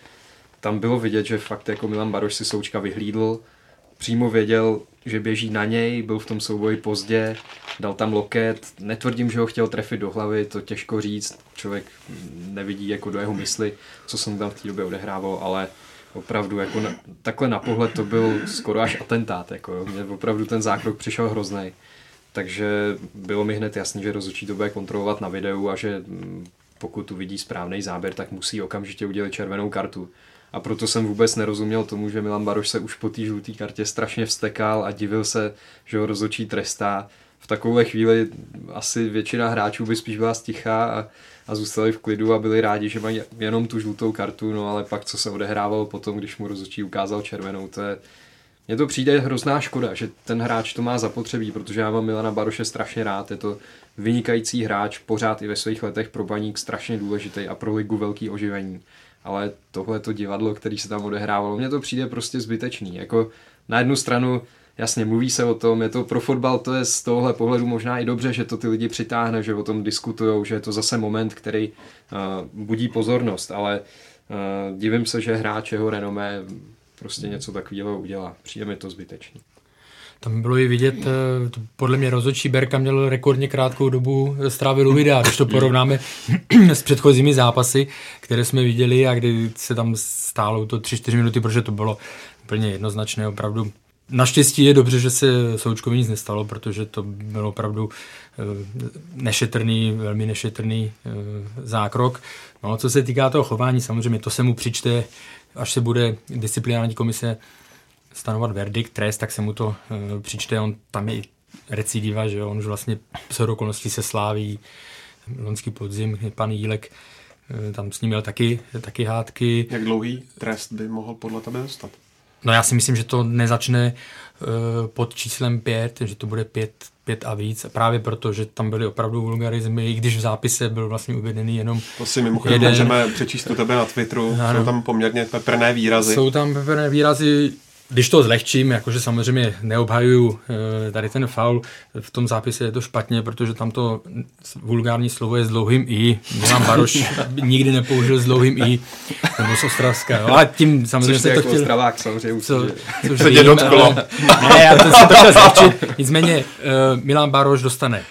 tam bylo vidět, že fakt jako Milan Baroš si Součka vyhlídl, přímo věděl, že běží na něj, byl v tom souboji pozdě, dal tam loket, netvrdím, že ho chtěl trefit do hlavy, to těžko říct, člověk nevidí jako do jeho mysli, co jsem tam v té době odehrával, ale opravdu jako na, takhle na pohled to byl skoro až atentát, jako jo. Mně opravdu ten zákrok přišel hrozný. Takže bylo mi hned jasný, že rozhodčí to bude kontrolovat na videu a že mm, pokud uvidí správný záběr, tak musí okamžitě udělat červenou kartu. A proto jsem vůbec nerozuměl tomu, že Milan Baroš se už po té žluté kartě strašně vstekal a divil se, že ho rozhodčí trestá. V takové chvíli asi většina hráčů by spíš byla stichá a, a zůstali v klidu a byli rádi, že mají jenom tu žlutou kartu, no ale pak co se odehrávalo potom, když mu rozhodčí ukázal červenou, to je, mně to přijde hrozná škoda, že ten hráč to má zapotřebí, protože já mám Milana Baroše strašně rád, je to vynikající hráč, pořád i ve svých letech pro baník strašně důležitý a pro ligu velký oživení. Ale tohle to divadlo, který se tam odehrávalo, mně to přijde prostě zbytečný. Jako na jednu stranu jasně mluví se o tom, je to pro fotbal, to je z tohohle pohledu možná i dobře, že to ty lidi přitáhne, že o tom diskutují, že je to zase moment, který uh, budí pozornost, ale uh, divím se, že hráč jeho renomé prostě něco takového udělá. Přijde mi to zbytečný. Tam bylo i vidět, eh, podle mě rozhodčí Berka měl rekordně krátkou dobu strávil videa, když to porovnáme s předchozími zápasy, které jsme viděli a kdy se tam stálo to 3-4 minuty, protože to bylo úplně jednoznačné, opravdu Naštěstí je dobře, že se Součkovi nic nestalo, protože to byl opravdu eh, nešetrný, velmi nešetrný eh, zákrok. No, co se týká toho chování, samozřejmě to se mu přičte až se bude disciplinární komise stanovat verdikt, trest, tak se mu to uh, přičte, on tam je recidiva, že on už vlastně se okolností se sláví, lonský podzim, pan Jílek uh, tam s ním měl taky, taky hádky. Jak dlouhý trest by mohl podle tebe dostat? No já si myslím, že to nezačne uh, pod číslem pět, že to bude pět, pět a víc. Právě proto, že tam byly opravdu vulgarizmy, i když v zápise byl vlastně uvedený jenom To si mimochodem jeden... můžeme přečíst u tebe na Twitteru. Ano. Jsou tam poměrně peprné výrazy. Jsou tam peprné výrazy, když to zlehčím, jakože samozřejmě neobhajuju eh, tady ten faul, v tom zápise je to špatně, protože tam to vulgární slovo je s dlouhým i. Milan Baroš nikdy nepoužil s dlouhým i, nebo z Ostravska. No, ale tím samozřejmě což se to jako chtěl... Ostravák, samozřejmě Co, což Se tě dotklo. Ne, já to se to chtěl zlehčit. Nicméně uh, Milan Baroš dostane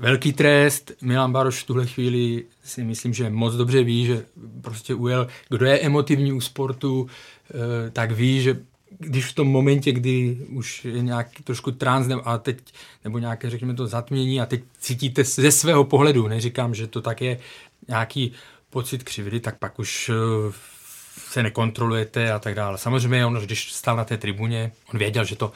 velký trest. Milan Baroš v tuhle chvíli si myslím, že moc dobře ví, že prostě ujel, kdo je emotivní u sportu, eh, tak ví, že když v tom momentě, kdy už je nějaký trošku trans, nebo, a teď, nebo nějaké, řekněme to, zatmění a teď cítíte ze svého pohledu, neříkám, že to tak je nějaký pocit křivdy, tak pak už eh, se nekontrolujete a tak dále. Samozřejmě on, když stál na té tribuně, on věděl, že to,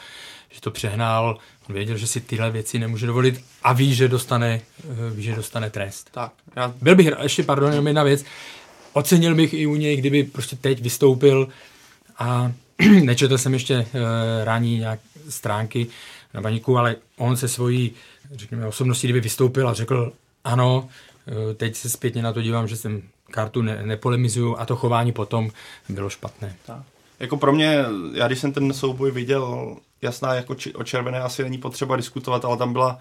že to přehnal, on věděl, že si tyhle věci nemůže dovolit a ví, že dostane, eh, ví, že dostane trest. Tak, já... Byl bych, ještě pardon, jenom jedna věc, ocenil bych i u něj, kdyby prostě teď vystoupil a nečetl jsem ještě uh, ranní nějak stránky na baníku, ale on se svojí, řekněme, osobností, kdyby vystoupil a řekl, ano, uh, teď se zpětně na to dívám, že jsem kartu ne, nepolemizuju a to chování potom bylo špatné. Tak. Jako pro mě, já když jsem ten souboj viděl, jasná, jako či, o červené asi není potřeba diskutovat, ale tam byla,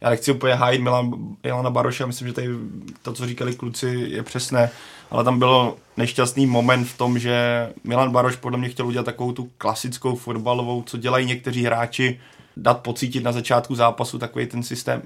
já nechci úplně hájit Milan, Milana Baroša, myslím, že tady to, co říkali kluci, je přesné, ale tam byl nešťastný moment v tom, že Milan Baroš podle mě chtěl udělat takovou tu klasickou fotbalovou, co dělají někteří hráči, dát pocítit na začátku zápasu takový ten systém,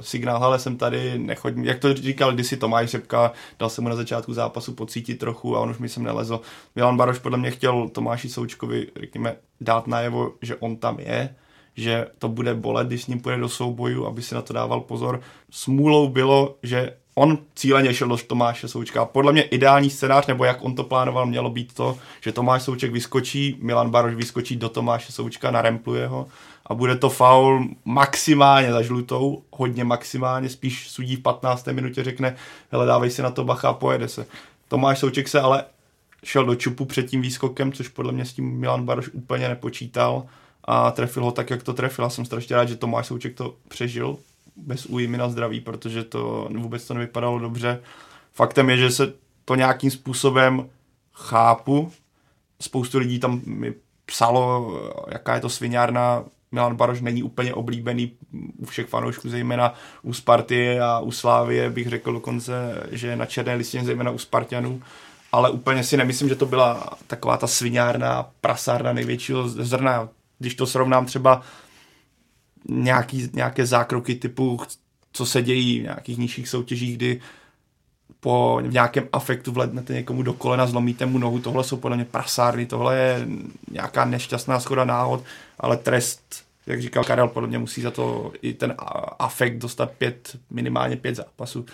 signál, ale jsem tady, nechoď, jak to říkal kdysi Tomáš Řepka, dal jsem mu na začátku zápasu pocítit trochu a on už mi sem nelezl. Milan Baroš podle mě chtěl Tomáši Součkovi, řekněme, dát najevo, že on tam je, že to bude bolet, když s ním půjde do souboju, aby si na to dával pozor. Smůlou bylo, že on cíleně šel do Tomáše Součka. Podle mě ideální scénář, nebo jak on to plánoval, mělo být to, že Tomáš Souček vyskočí, Milan Baroš vyskočí do Tomáše Součka, narempluje ho a bude to faul maximálně za žlutou, hodně maximálně, spíš sudí v 15. minutě řekne, hele dávej si na to bacha a pojede se. Tomáš Souček se ale šel do čupu před tím výskokem, což podle mě s tím Milan Baroš úplně nepočítal a trefil ho tak, jak to trefil. Já jsem strašně rád, že Tomáš Souček to přežil bez újmy na zdraví, protože to vůbec to nevypadalo dobře. Faktem je, že se to nějakým způsobem chápu. Spoustu lidí tam mi psalo, jaká je to sviňárna. Milan Baroš není úplně oblíbený u všech fanoušků, zejména u Sparty a u Slávie, bych řekl dokonce, že na černé listině, zejména u Spartianů. Ale úplně si nemyslím, že to byla taková ta sviňárna, prasárna největšího zrna. Když to srovnám třeba nějaký, nějaké zákroky typu, co se dějí v nějakých nižších soutěžích, kdy po v nějakém afektu vlednete někomu do kolena, zlomíte mu nohu, tohle jsou podle mě prasárny, tohle je nějaká nešťastná schoda náhod, ale trest, jak říkal Karel, podle mě musí za to i ten afekt dostat pět, minimálně pět zápasů.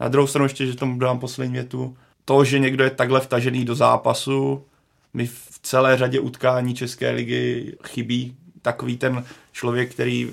Na druhou stranu ještě, že tomu dodám poslední větu, to, že někdo je takhle vtažený do zápasu, mi v celé řadě utkání České ligy chybí takový ten člověk, který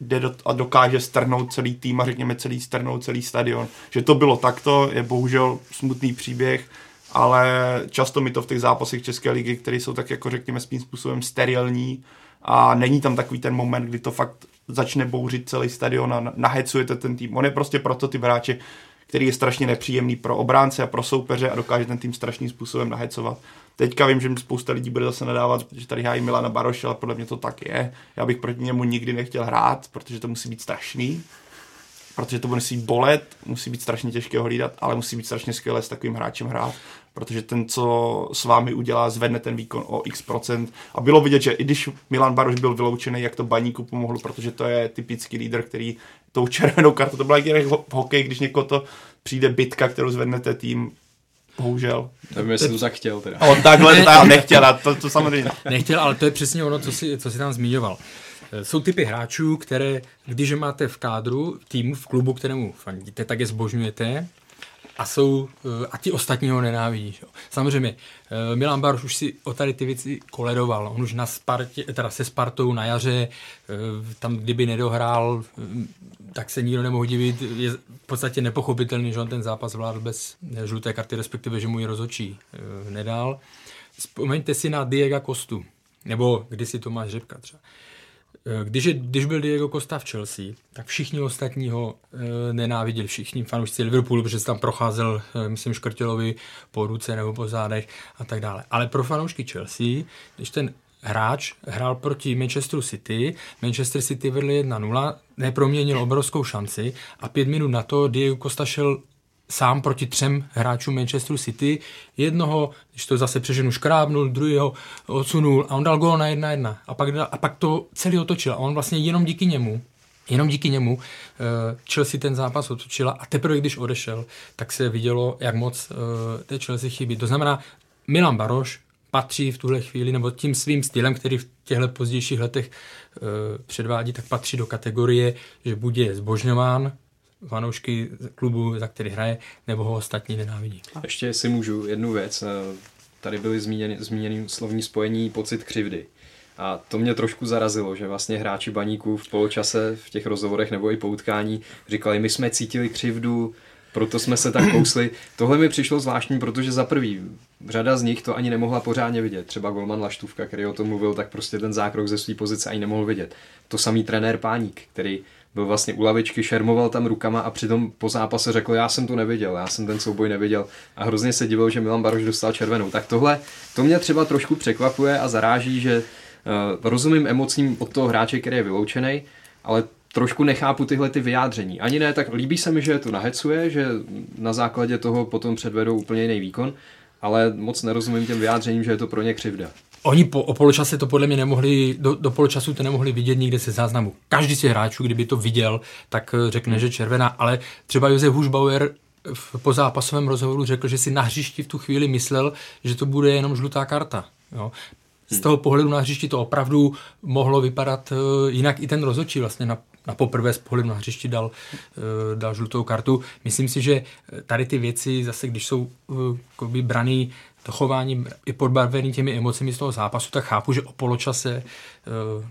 jde do, a dokáže strhnout celý tým a řekněme celý strhnout celý stadion. Že to bylo takto, je bohužel smutný příběh, ale často mi to v těch zápasech České ligy, které jsou tak jako řekněme svým způsobem sterilní a není tam takový ten moment, kdy to fakt začne bouřit celý stadion a nahecujete ten tým. On je prostě proto ty hráče, který je strašně nepříjemný pro obránce a pro soupeře a dokáže ten tým strašným způsobem nahecovat. Teďka vím, že spousta lidí bude zase nadávat, že tady hájí Milana Baroše, ale podle mě to tak je. Já bych proti němu nikdy nechtěl hrát, protože to musí být strašný. Protože to musí bolet, musí být strašně těžké ho hlídat, ale musí být strašně skvělé s takovým hráčem hrát, protože ten, co s vámi udělá, zvedne ten výkon o x procent. A bylo vidět, že i když Milan Baroš byl vyloučený, jak to baníku pomohlo, protože to je typický lídr, který tou červenou kartu, to byla jak v hokeji, když někoho to přijde bitka, kterou zvednete tým, Bohužel. Nevím, jestli to tak chtěl teda. On takhle to nechtěl, a to, to samozřejmě. Nechtěl, ale to je přesně ono, co si, co si tam zmiňoval. Jsou typy hráčů, které, když máte v kádru, v týmu, v klubu, kterému fandíte, tak je zbožňujete a jsou, eh, a ti ostatní ho nenávidí. Že? Samozřejmě, eh, Milan Baroš už si o tady ty věci koledoval. On už na Spartě, teda se Spartou na jaře, eh, tam kdyby nedohrál, tak se nikdo nemohl divit. Je v podstatě nepochopitelný, že on ten zápas vládl bez žluté karty, respektive, že mu ji rozočí nedal. Vzpomeňte si na Diego Kostu, nebo kdysi Tomáš Řepka třeba. Eh, když, je, když byl Diego Costa v Chelsea, tak všichni ostatní ho e, nenáviděli, všichni fanoušci Liverpoolu, protože se tam procházel, e, myslím, Škrtělovi po ruce nebo po zádech a tak dále. Ale pro fanoušky Chelsea, když ten hráč hrál proti Manchesteru City, Manchester City vedl 1-0, neproměnil obrovskou šanci a pět minut na to Diego Costa šel sám proti třem hráčům Manchesteru City. Jednoho, když to zase přeženu, škrábnul, druhého odsunul a on dal gól na jedna jedna. A pak, a pak to celý otočil. A on vlastně jenom díky němu Jenom díky němu uh, Chelsea ten zápas otočila a teprve když odešel, tak se vidělo, jak moc uh, té Chelsea chybí. To znamená, Milan Baroš patří v tuhle chvíli, nebo tím svým stylem, který v těchto pozdějších letech e, předvádí, tak patří do kategorie, že buď je zbožňován fanoušky klubu, za který hraje, nebo ho ostatní nenávidí. Ještě si můžu jednu věc. Eh, tady byly zmíněny, zmíněny slovní spojení pocit křivdy. A to mě trošku zarazilo, že vlastně hráči baníků v poločase v těch rozhovorech nebo i po utkání říkali, my jsme cítili křivdu, proto jsme se tak kousli. Tohle mi přišlo zvláštní, protože za prvý, řada z nich to ani nemohla pořádně vidět. Třeba Golman Laštůvka, který o tom mluvil, tak prostě ten zákrok ze své pozice ani nemohl vidět. To samý trenér Páník, který byl vlastně u lavičky, šermoval tam rukama a přitom po zápase řekl, já jsem to neviděl, já jsem ten souboj neviděl a hrozně se divil, že Milan Baroš dostal červenou. Tak tohle, to mě třeba trošku překvapuje a zaráží, že uh, rozumím emocím od toho hráče, který je vyloučený, ale trošku nechápu tyhle ty vyjádření. Ani ne, tak líbí se mi, že to nahecuje, že na základě toho potom předvedou úplně jiný výkon, ale moc nerozumím těm vyjádřením, že je to pro ně křivda. Oni po, o poločase to podle mě nemohli, do, do poločasu to nemohli vidět nikde se záznamu. Každý z hráčů, kdyby to viděl, tak eh, řekne, že červená, ale třeba Josef Hušbauer v pozápasovém rozhovoru řekl, že si na hřišti v tu chvíli myslel, že to bude jenom žlutá karta. Jo. Z toho pohledu na hřišti to opravdu mohlo vypadat eh, jinak i ten rozhodčí vlastně na, na poprvé z pohledu na hřišti dal, eh, dal žlutou kartu. Myslím si, že tady ty věci zase, když jsou uh, braný to chování je podbarvený těmi emocemi z toho zápasu, tak chápu, že o poločase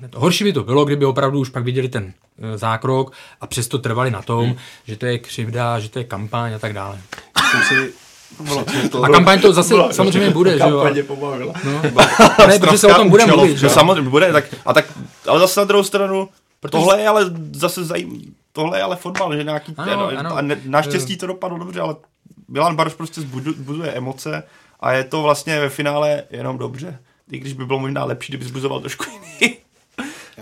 uh, to horší by to bylo, kdyby opravdu už pak viděli ten uh, zákrok a přesto trvali na tom, hmm. že to je křivda, že to je kampaň a tak dále. Jsem si a kampaň to zase bylo, samozřejmě bude, že jo? pobavila. No. ne, protože se o tom bude mluvit. Že samozřejmě bude, tak, a tak, ale zase na druhou stranu, protože... tohle je ale zase zajím, tohle je ale fotbal, že nějaký, ano, ano. a ne, naštěstí to dopadlo dobře, ale Milan Baroš prostě zbuduje emoce a je to vlastně ve finále jenom dobře. I když by bylo možná lepší, kdyby zbuzoval trošku jiný.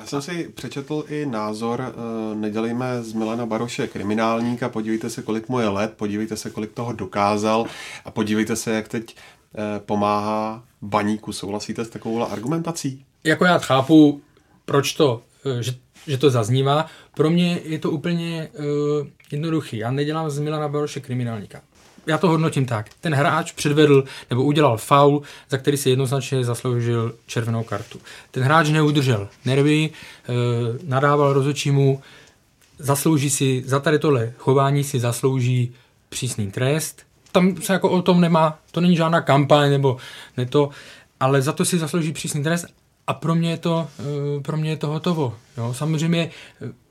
Jsem si přečetl i názor, eh, nedělejme z Milana Baroše kriminálníka, podívejte se, kolik mu je let, podívejte se, kolik toho dokázal a podívejte se, jak teď eh, pomáhá baníku. Souhlasíte s takovou argumentací? Jako já chápu, proč to, eh, že, že to zaznívá. Pro mě je to úplně uh, jednoduchý. Já nedělám z Milana Baroše kriminálníka já to hodnotím tak. Ten hráč předvedl nebo udělal faul, za který si jednoznačně zasloužil červenou kartu. Ten hráč neudržel nervy, e, nadával rozhodčímu, zaslouží si, za tady tohle chování si zaslouží přísný trest. Tam se jako o tom nemá, to není žádná kampaň nebo ne to, ale za to si zaslouží přísný trest a pro mě je to, e, pro mě je to hotovo. Jo, samozřejmě e,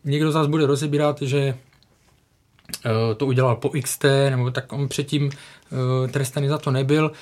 někdo z vás bude rozebírat, že Eh, to udělal po XT, nebo tak on předtím eh, trestaný za to nebyl.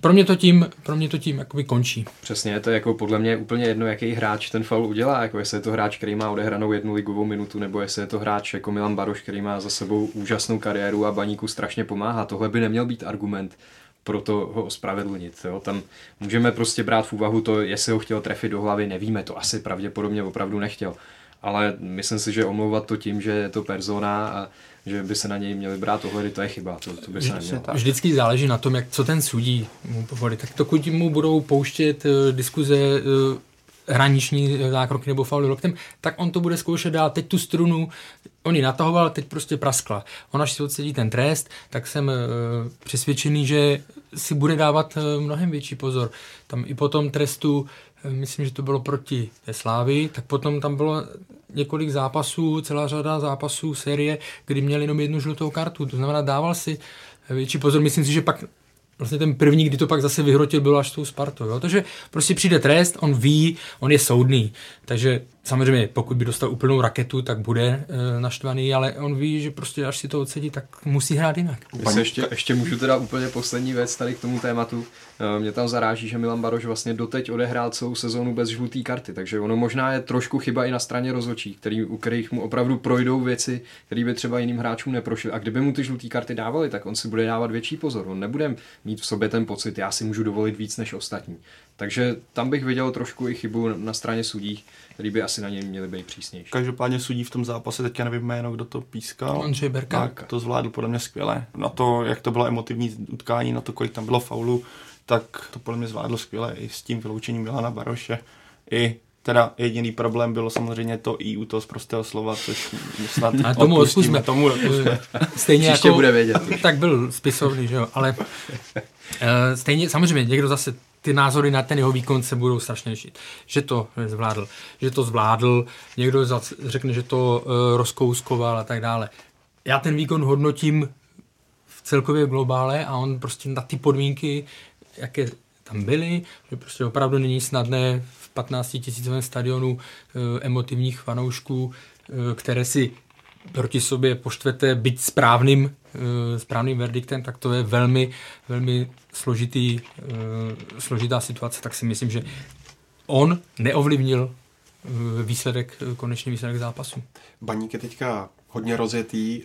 Pro mě to tím, pro mě to tím jakoby končí. Přesně, to je jako podle mě úplně jedno, jaký hráč ten faul udělá, jako jestli je to hráč, který má odehranou jednu ligovou minutu, nebo jestli je to hráč jako Milan Baroš, který má za sebou úžasnou kariéru a baníku strašně pomáhá. Tohle by neměl být argument pro to ho ospravedlnit. Jo. Tam můžeme prostě brát v úvahu to, jestli ho chtěl trefit do hlavy, nevíme, to asi pravděpodobně opravdu nechtěl ale myslím si, že omlouvat to tím, že je to persona a že by se na něj měli brát ohledy, to je chyba, to, to by se nemělo. Vždycky záleží na tom, jak, co ten sudí mu povolí. Tak pokud mu budou pouštět uh, diskuze uh, hraniční zákroky nebo fauly loktem, tak on to bude zkoušet dát. Teď tu strunu, on ji natahoval, teď prostě praskla. On až si odsedí ten trest, tak jsem uh, přesvědčený, že si bude dávat mnohem větší pozor. Tam i po tom trestu myslím, že to bylo proti Slávy, tak potom tam bylo několik zápasů, celá řada zápasů série, kdy měl jenom jednu žlutou kartu, to znamená dával si větší pozor, myslím si, že pak vlastně ten první, kdy to pak zase vyhrotil, byl až tou Spartou. Takže prostě přijde trest, on ví, on je soudný. Takže samozřejmě, pokud by dostal úplnou raketu, tak bude e, naštvaný, ale on ví, že prostě až si to odsedí, tak musí hrát jinak. ještě, ještě můžu teda úplně poslední věc tady k tomu tématu. E, mě tam zaráží, že Milan Baroš vlastně doteď odehrál celou sezónu bez žluté karty, takže ono možná je trošku chyba i na straně rozhodčí, který, u kterých mu opravdu projdou věci, které by třeba jiným hráčům neprošly. A kdyby mu ty žluté karty dávali, tak on si bude dávat větší pozor. On nebude mít v sobě ten pocit, já si můžu dovolit víc než ostatní. Takže tam bych viděl trošku i chybu na straně sudí, který by asi na něj měli být přísnější. Každopádně sudí v tom zápase, teďka nevím jméno, kdo to pískal. Andřej Berka. Tak, to zvládl podle mě skvěle. Na to, jak to bylo emotivní utkání, na to, kolik tam bylo faulu, tak to podle mě zvládlo skvěle i s tím vyloučením Milana Baroše. I Teda jediný problém bylo samozřejmě to i u toho z prostého slova, což snad A tomu odpustíme. Tomu odpustíme. Stejně Příště jako, bude vědět. Tak byl spisovný, že jo, ale uh, stejně, samozřejmě někdo zase ty názory na ten jeho výkon se budou strašně lišit. Že to zvládl, že to zvládl, někdo řekne, že to uh, rozkouskoval a tak dále. Já ten výkon hodnotím v celkově globále a on prostě na ty podmínky, jaké tam byly, že prostě opravdu není snadné v 15 tisícovém stadionu uh, emotivních fanoušků, uh, které si proti sobě poštvete byť správným, správným verdiktem, tak to je velmi, velmi složitý, uh, složitá situace, tak si myslím, že on neovlivnil uh, výsledek, konečný výsledek zápasu. Baník je teďka hodně rozjetý.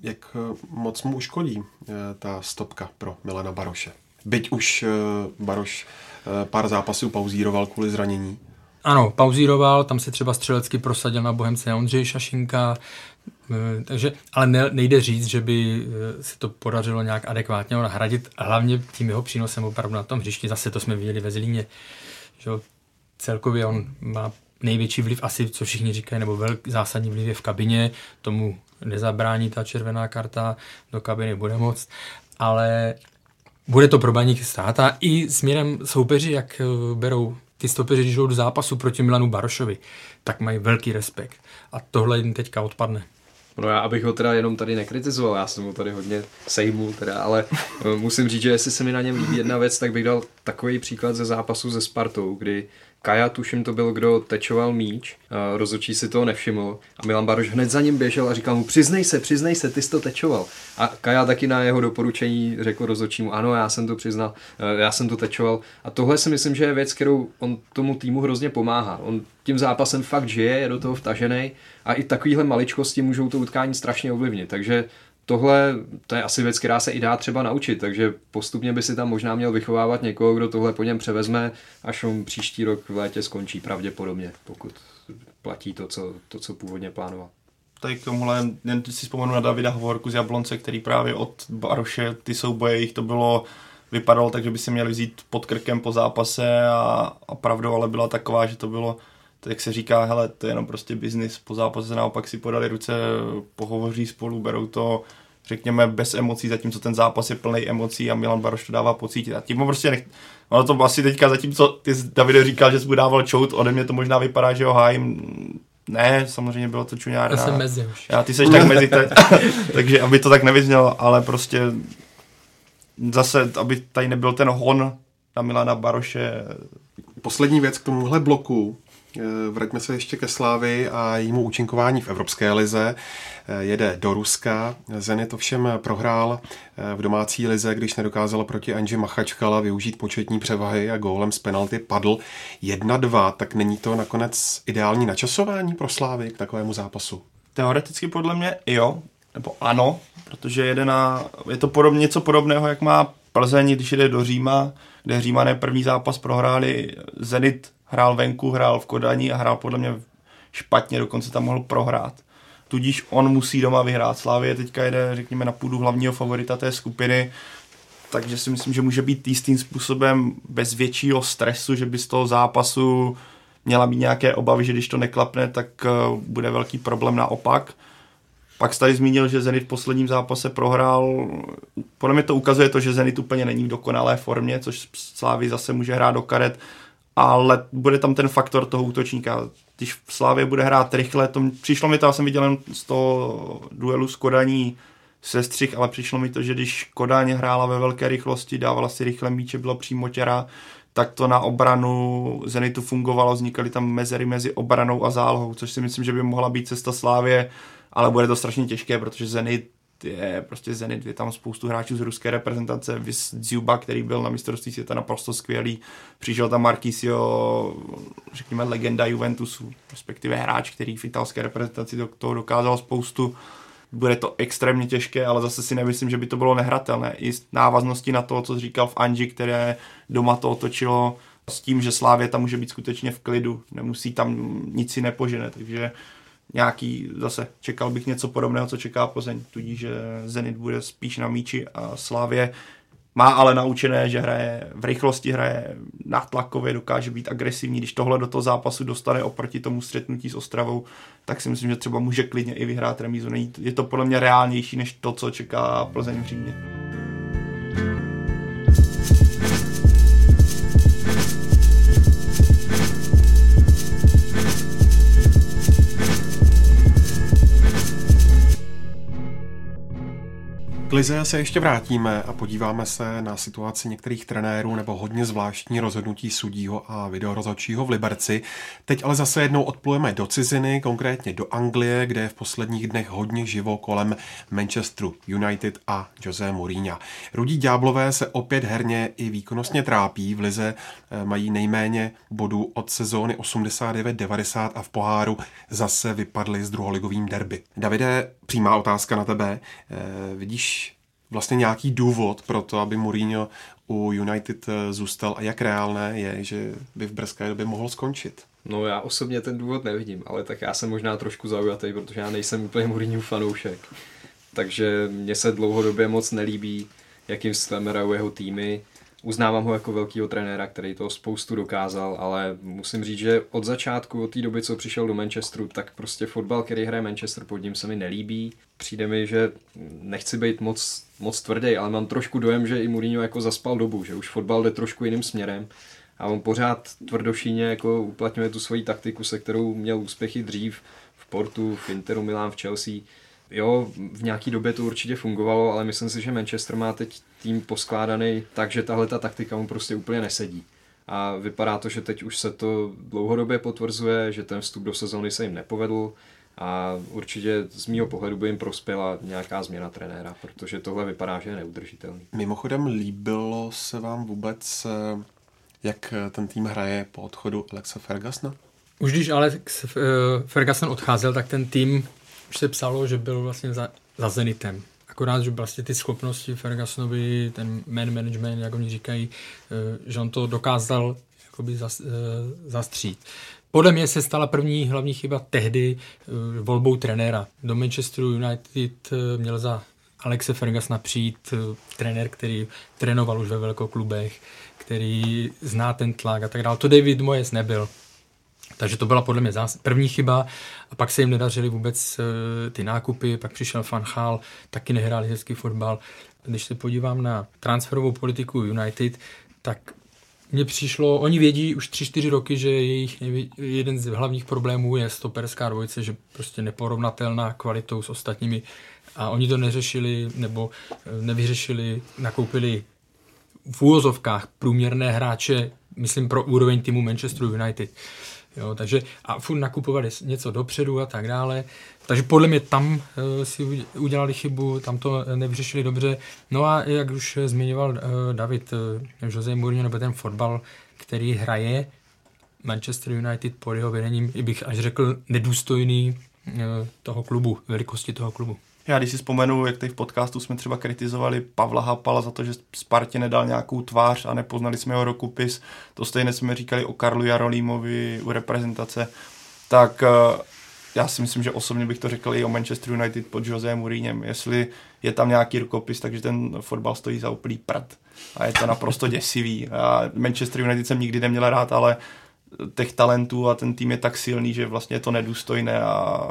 Jak moc mu uškodí ta stopka pro Milana Baroše? Byť už Baroš pár zápasů pauzíroval kvůli zranění. Ano, pauzíroval, tam se třeba střelecky prosadil na Bohemce Ondřej Šašinka, eh, takže, ale ne, nejde říct, že by eh, se to podařilo nějak adekvátně nahradit, hlavně tím jeho přínosem opravdu na tom hřišti, zase to jsme viděli ve Zlíně, že celkově on má největší vliv asi, co všichni říkají, nebo velký zásadní vliv je v kabině, tomu nezabrání ta červená karta, do kabiny bude moc, ale bude to pro baník stát. A i směrem soupeři, jak eh, berou ty stopeři, když jdou do zápasu proti Milanu Barošovi, tak mají velký respekt. A tohle jim teďka odpadne. No já, abych ho teda jenom tady nekritizoval, já jsem ho tady hodně sejmul teda, ale eh, musím říct, že jestli se mi na něm líbí jedna věc, tak bych dal takový příklad ze zápasu ze Spartou, kdy Kaja, tuším, to byl, kdo tečoval míč, rozhodčí si toho nevšiml a Milan Baroš hned za ním běžel a říkal mu, přiznej se, přiznej se, ty jsi to tečoval. A Kaja taky na jeho doporučení řekl rozhodčímu, ano, já jsem to přiznal, e, já jsem to tečoval. A tohle si myslím, že je věc, kterou on tomu týmu hrozně pomáhá. On tím zápasem fakt žije, je do toho vtažený a i takovéhle maličkosti můžou to utkání strašně ovlivnit. Takže tohle, to je asi věc, která se i dá třeba naučit, takže postupně by si tam možná měl vychovávat někoho, kdo tohle po něm převezme, až on příští rok v létě skončí pravděpodobně, pokud platí to, co, to, co původně plánoval. Tady k tomuhle, jen si vzpomenu na Davida Hovorku z Jablonce, který právě od Baroše, ty souboje, jich to bylo, vypadalo tak, že by si měli vzít pod krkem po zápase a, a pravdou ale byla taková, že to bylo jak se říká, hele, to je jenom prostě biznis, po zápase naopak si podali ruce, pohovoří spolu, berou to, řekněme, bez emocí, zatímco ten zápas je plný emocí a Milan Baroš to dává pocítit. A tím prostě nech... Ono to asi teďka, zatímco ty Davide říkal, že jsi mu dával čout, ode mě to možná vypadá, že ho hájím. Ne, samozřejmě bylo to čuňárna. Já jsem mezi už. Já, ty jsi tak mezi, te... takže aby to tak nevyznělo, ale prostě zase, aby tady nebyl ten hon na Milana Baroše. Poslední věc k tomuhle bloku. Eh, vraťme se ještě ke Slávy a jejímu účinkování v Evropské lize. Eh, jede do Ruska. Zenit ovšem prohrál eh, v domácí lize, když nedokázal proti Anži Machačkala využít početní převahy a gólem z penalty padl 1-2. Tak není to nakonec ideální načasování pro Slávy k takovému zápasu? Teoreticky podle mě jo, nebo ano, protože jede na, je to podobně, něco podobného, jak má Plzeň, když jede do Říma, kde Římané první zápas prohráli Zenit hrál venku, hrál v Kodani a hrál podle mě špatně, dokonce tam mohl prohrát. Tudíž on musí doma vyhrát. Slávě teďka jede, řekněme, na půdu hlavního favorita té skupiny, takže si myslím, že může být jistým způsobem bez většího stresu, že by z toho zápasu měla mít nějaké obavy, že když to neklapne, tak eh, bude velký problém naopak. Pak jsi tady zmínil, že Zenit v posledním zápase prohrál. Podle mě to ukazuje to, že Zenit úplně není v dokonalé formě, což Slávy zase může hrát do karet ale bude tam ten faktor toho útočníka. Když v Slávě bude hrát rychle, to přišlo mi to, já jsem viděl jen z toho duelu s Kodaní sestřih, ale přišlo mi to, že když Kodaň hrála ve velké rychlosti, dávala si rychle míče, byla přímo těra, tak to na obranu Zenitu fungovalo, vznikaly tam mezery mezi obranou a zálohou, což si myslím, že by mohla být cesta Slávě, ale bude to strašně těžké, protože Zenit je prostě Zenit, je tam spoustu hráčů z ruské reprezentace, Vys Dzuba, který byl na mistrovství světa naprosto skvělý, přišel tam Marquisio, řekněme legenda Juventusu, respektive hráč, který v italské reprezentaci toho dokázal spoustu, bude to extrémně těžké, ale zase si nemyslím, že by to bylo nehratelné. I návaznosti na to, co říkal v Anži, které doma to otočilo s tím, že Slávě tam může být skutečně v klidu, nemusí tam nic si nepožene, takže nějaký, zase čekal bych něco podobného, co čeká Plzeň, tudíž že Zenit bude spíš na míči a Slávě má ale naučené, že hraje v rychlosti, hraje nátlakově, dokáže být agresivní. Když tohle do toho zápasu dostane oproti tomu střetnutí s Ostravou, tak si myslím, že třeba může klidně i vyhrát remízu. Je to podle mě reálnější než to, co čeká Plzeň v Římě. K Lize se ještě vrátíme a podíváme se na situaci některých trenérů nebo hodně zvláštní rozhodnutí sudího a videorozhodčího v Liberci. Teď ale zase jednou odplujeme do ciziny, konkrétně do Anglie, kde je v posledních dnech hodně živo kolem Manchesteru United a Jose Mourinho. Rudí ďáblové se opět herně i výkonnostně trápí. V Lize eh, mají nejméně bodů od sezóny 89-90 a v poháru zase vypadli s druholigovým derby. Davide, přímá otázka na tebe. Eh, vidíš vlastně nějaký důvod pro to, aby Mourinho u United eh, zůstal a jak reálné je, že by v brzké době mohl skončit? No já osobně ten důvod nevidím, ale tak já jsem možná trošku zaujatý, protože já nejsem úplně Mourinho fanoušek. Takže mně se dlouhodobě moc nelíbí, jakým stylem hrajou jeho týmy. Uznávám ho jako velkýho trenéra, který to spoustu dokázal, ale musím říct, že od začátku, od té doby, co přišel do Manchesteru, tak prostě fotbal, který hraje Manchester pod ním, se mi nelíbí. Přijde mi, že nechci být moc, moc tvrdý, ale mám trošku dojem, že i Mourinho jako zaspal dobu, že už fotbal jde trošku jiným směrem a on pořád tvrdošíně jako uplatňuje tu svoji taktiku, se kterou měl úspěchy dřív v Portu, v Interu, Milán, v Chelsea jo, v nějaký době to určitě fungovalo, ale myslím si, že Manchester má teď tým poskládaný tak, že tahle ta taktika mu prostě úplně nesedí. A vypadá to, že teď už se to dlouhodobě potvrzuje, že ten vstup do sezóny se jim nepovedl a určitě z mýho pohledu by jim prospěla nějaká změna trenéra, protože tohle vypadá, že je neudržitelný. Mimochodem líbilo se vám vůbec, eh, jak ten tým hraje po odchodu Alexa Fergusona? Už když Alex eh, Ferguson odcházel, tak ten tým už se psalo, že byl vlastně za, za Zenitem. Akorát, že vlastně ty schopnosti Fergusonovi, ten man management, jak oni říkají, eh, že on to dokázal jakoby zas, eh, zastřít. Podle mě se stala první hlavní chyba tehdy eh, volbou trenéra. Do Manchesteru United měl za Alexe Fergusona přijít trenér, který trénoval už ve velkoklubech, který zná ten tlak a tak dále. To David Moyes nebyl. Takže to byla podle mě zás- první chyba a pak se jim nedařily vůbec uh, ty nákupy, pak přišel Fanchal, taky nehráli hezký fotbal. Když se podívám na transferovou politiku United, tak mně přišlo, oni vědí už 3-4 roky, že jejich nejvě- jeden z hlavních problémů je stoperská dvojice, že prostě neporovnatelná kvalitou s ostatními a oni to neřešili nebo eh, nevyřešili, nakoupili v úvozovkách průměrné hráče, myslím pro úroveň týmu Manchester United. Jo, takže a furt nakupovali něco dopředu a tak dále. Takže podle mě tam uh, si udělali chybu, tam to nevyřešili dobře. No a jak už zmiňoval uh, David, uh, Jose Mourinho nebo ten fotbal, který hraje Manchester United pod jeho vedením, i bych až řekl nedůstojný uh, toho klubu, velikosti toho klubu. Já když si vzpomenu, jak tady v podcastu jsme třeba kritizovali Pavla Hapala za to, že Spartě nedal nějakou tvář a nepoznali jsme jeho rukopis, to stejné jsme říkali o Karlu Jarolímovi u reprezentace, tak eh, já si myslím, že osobně bych to řekl i o Manchester United pod José Mourinhem. Jestli je tam nějaký rukopis, takže ten fotbal stojí za úplný prd. A je to naprosto děsivý. A Manchester United jsem nikdy neměl rád, ale těch talentů a ten tým je tak silný, že vlastně je to nedůstojné a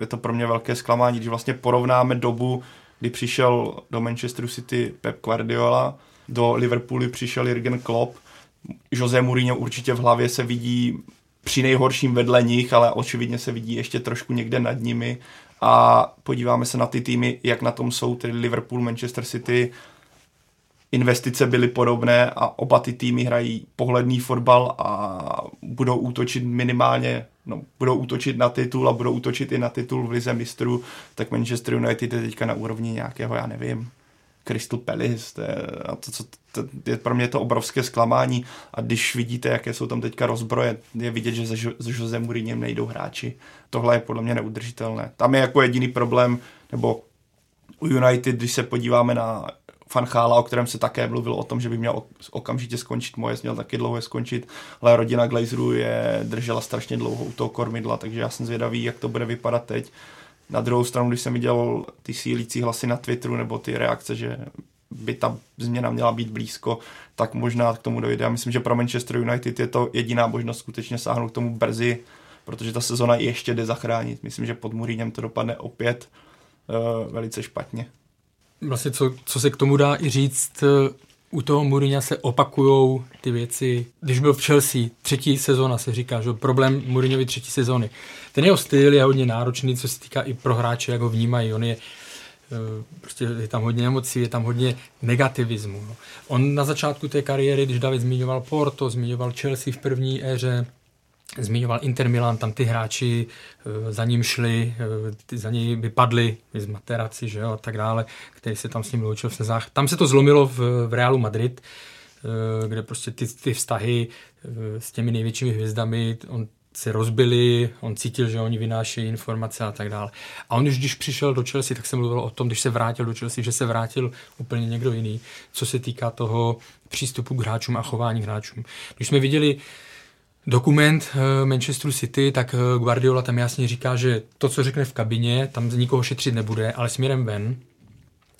je to pro mě velké zklamání, když vlastně porovnáme dobu, kdy přišel do Manchesteru City Pep Guardiola, do Liverpoolu přišel Jurgen Klopp, Jose Mourinho určitě v hlavě se vidí při nejhorším vedle nich, ale očividně se vidí ještě trošku někde nad nimi. A podíváme se na ty týmy, jak na tom jsou, tedy Liverpool, Manchester City, investice byly podobné a oba ty týmy hrají pohledný fotbal a budou útočit minimálně, no, budou útočit na titul a budou útočit i na titul v lize mistrů, tak Manchester United je teďka na úrovni nějakého, já nevím, Crystal Palace, to je, a to, co, to, je pro mě to obrovské zklamání a když vidíte, jaké jsou tam teďka rozbroje, je vidět, že za Jose Mourinhem nejdou hráči. Tohle je podle mě neudržitelné. Tam je jako jediný problém, nebo u United, když se podíváme na Fanchála, o kterém se také mluvilo o tom, že by měl okamžitě skončit, moje měl taky dlouho skončit, ale rodina Glazerů je držela strašně dlouho u toho kormidla, takže já jsem zvědavý, jak to bude vypadat teď. Na druhou stranu, když jsem viděl ty sílící hlasy na Twitteru nebo ty reakce, že by ta změna měla být blízko, tak možná k tomu dojde. Já myslím, že pro Manchester United je to jediná možnost skutečně sáhnout k tomu brzy, protože ta sezona ještě jde zachránit. Myslím, že pod Muríněm to dopadne opět uh, velice špatně vlastně co, co se k tomu dá i říct, eh, u toho Mourinha se opakujou ty věci. Když byl v Chelsea, třetí sezóna se říká, že problém Mourinhovi třetí sezóny. Ten jeho styl je hodně náročný, co se týká i pro hráče, jak ho vnímají. On je prostě je tam hodně emocí, je tam hodně negativismu. No. On na začátku té kariéry, když David zmiňoval Porto, zmiňoval Chelsea v první éře, zmiňoval Inter Milan, tam ty hráči eh, za ním šli, eh, za něj vypadli z Materaci, že jo, a tak dále, který se tam s ním vyučil v sezách. Tam se to zlomilo v, v Realu Madrid, eh, kde prostě ty, ty vztahy s těmi největšími hvězdami, on se rozbili, on cítil, že oni vynášejí informace a tak dále. A on už, když přišel do Chelsea, tak se mluvil o tom, když se vrátil do Chelsea, že se vrátil úplně někdo jiný, co se týká toho přístupu k hráčům a chování k hráčům. Když jsme viděli dokument eh, Manchesteru City, tak eh, Guardiola tam jasně říká, že to, co řekne v kabině, tam nikoho šetřit nebude, ale směrem ven,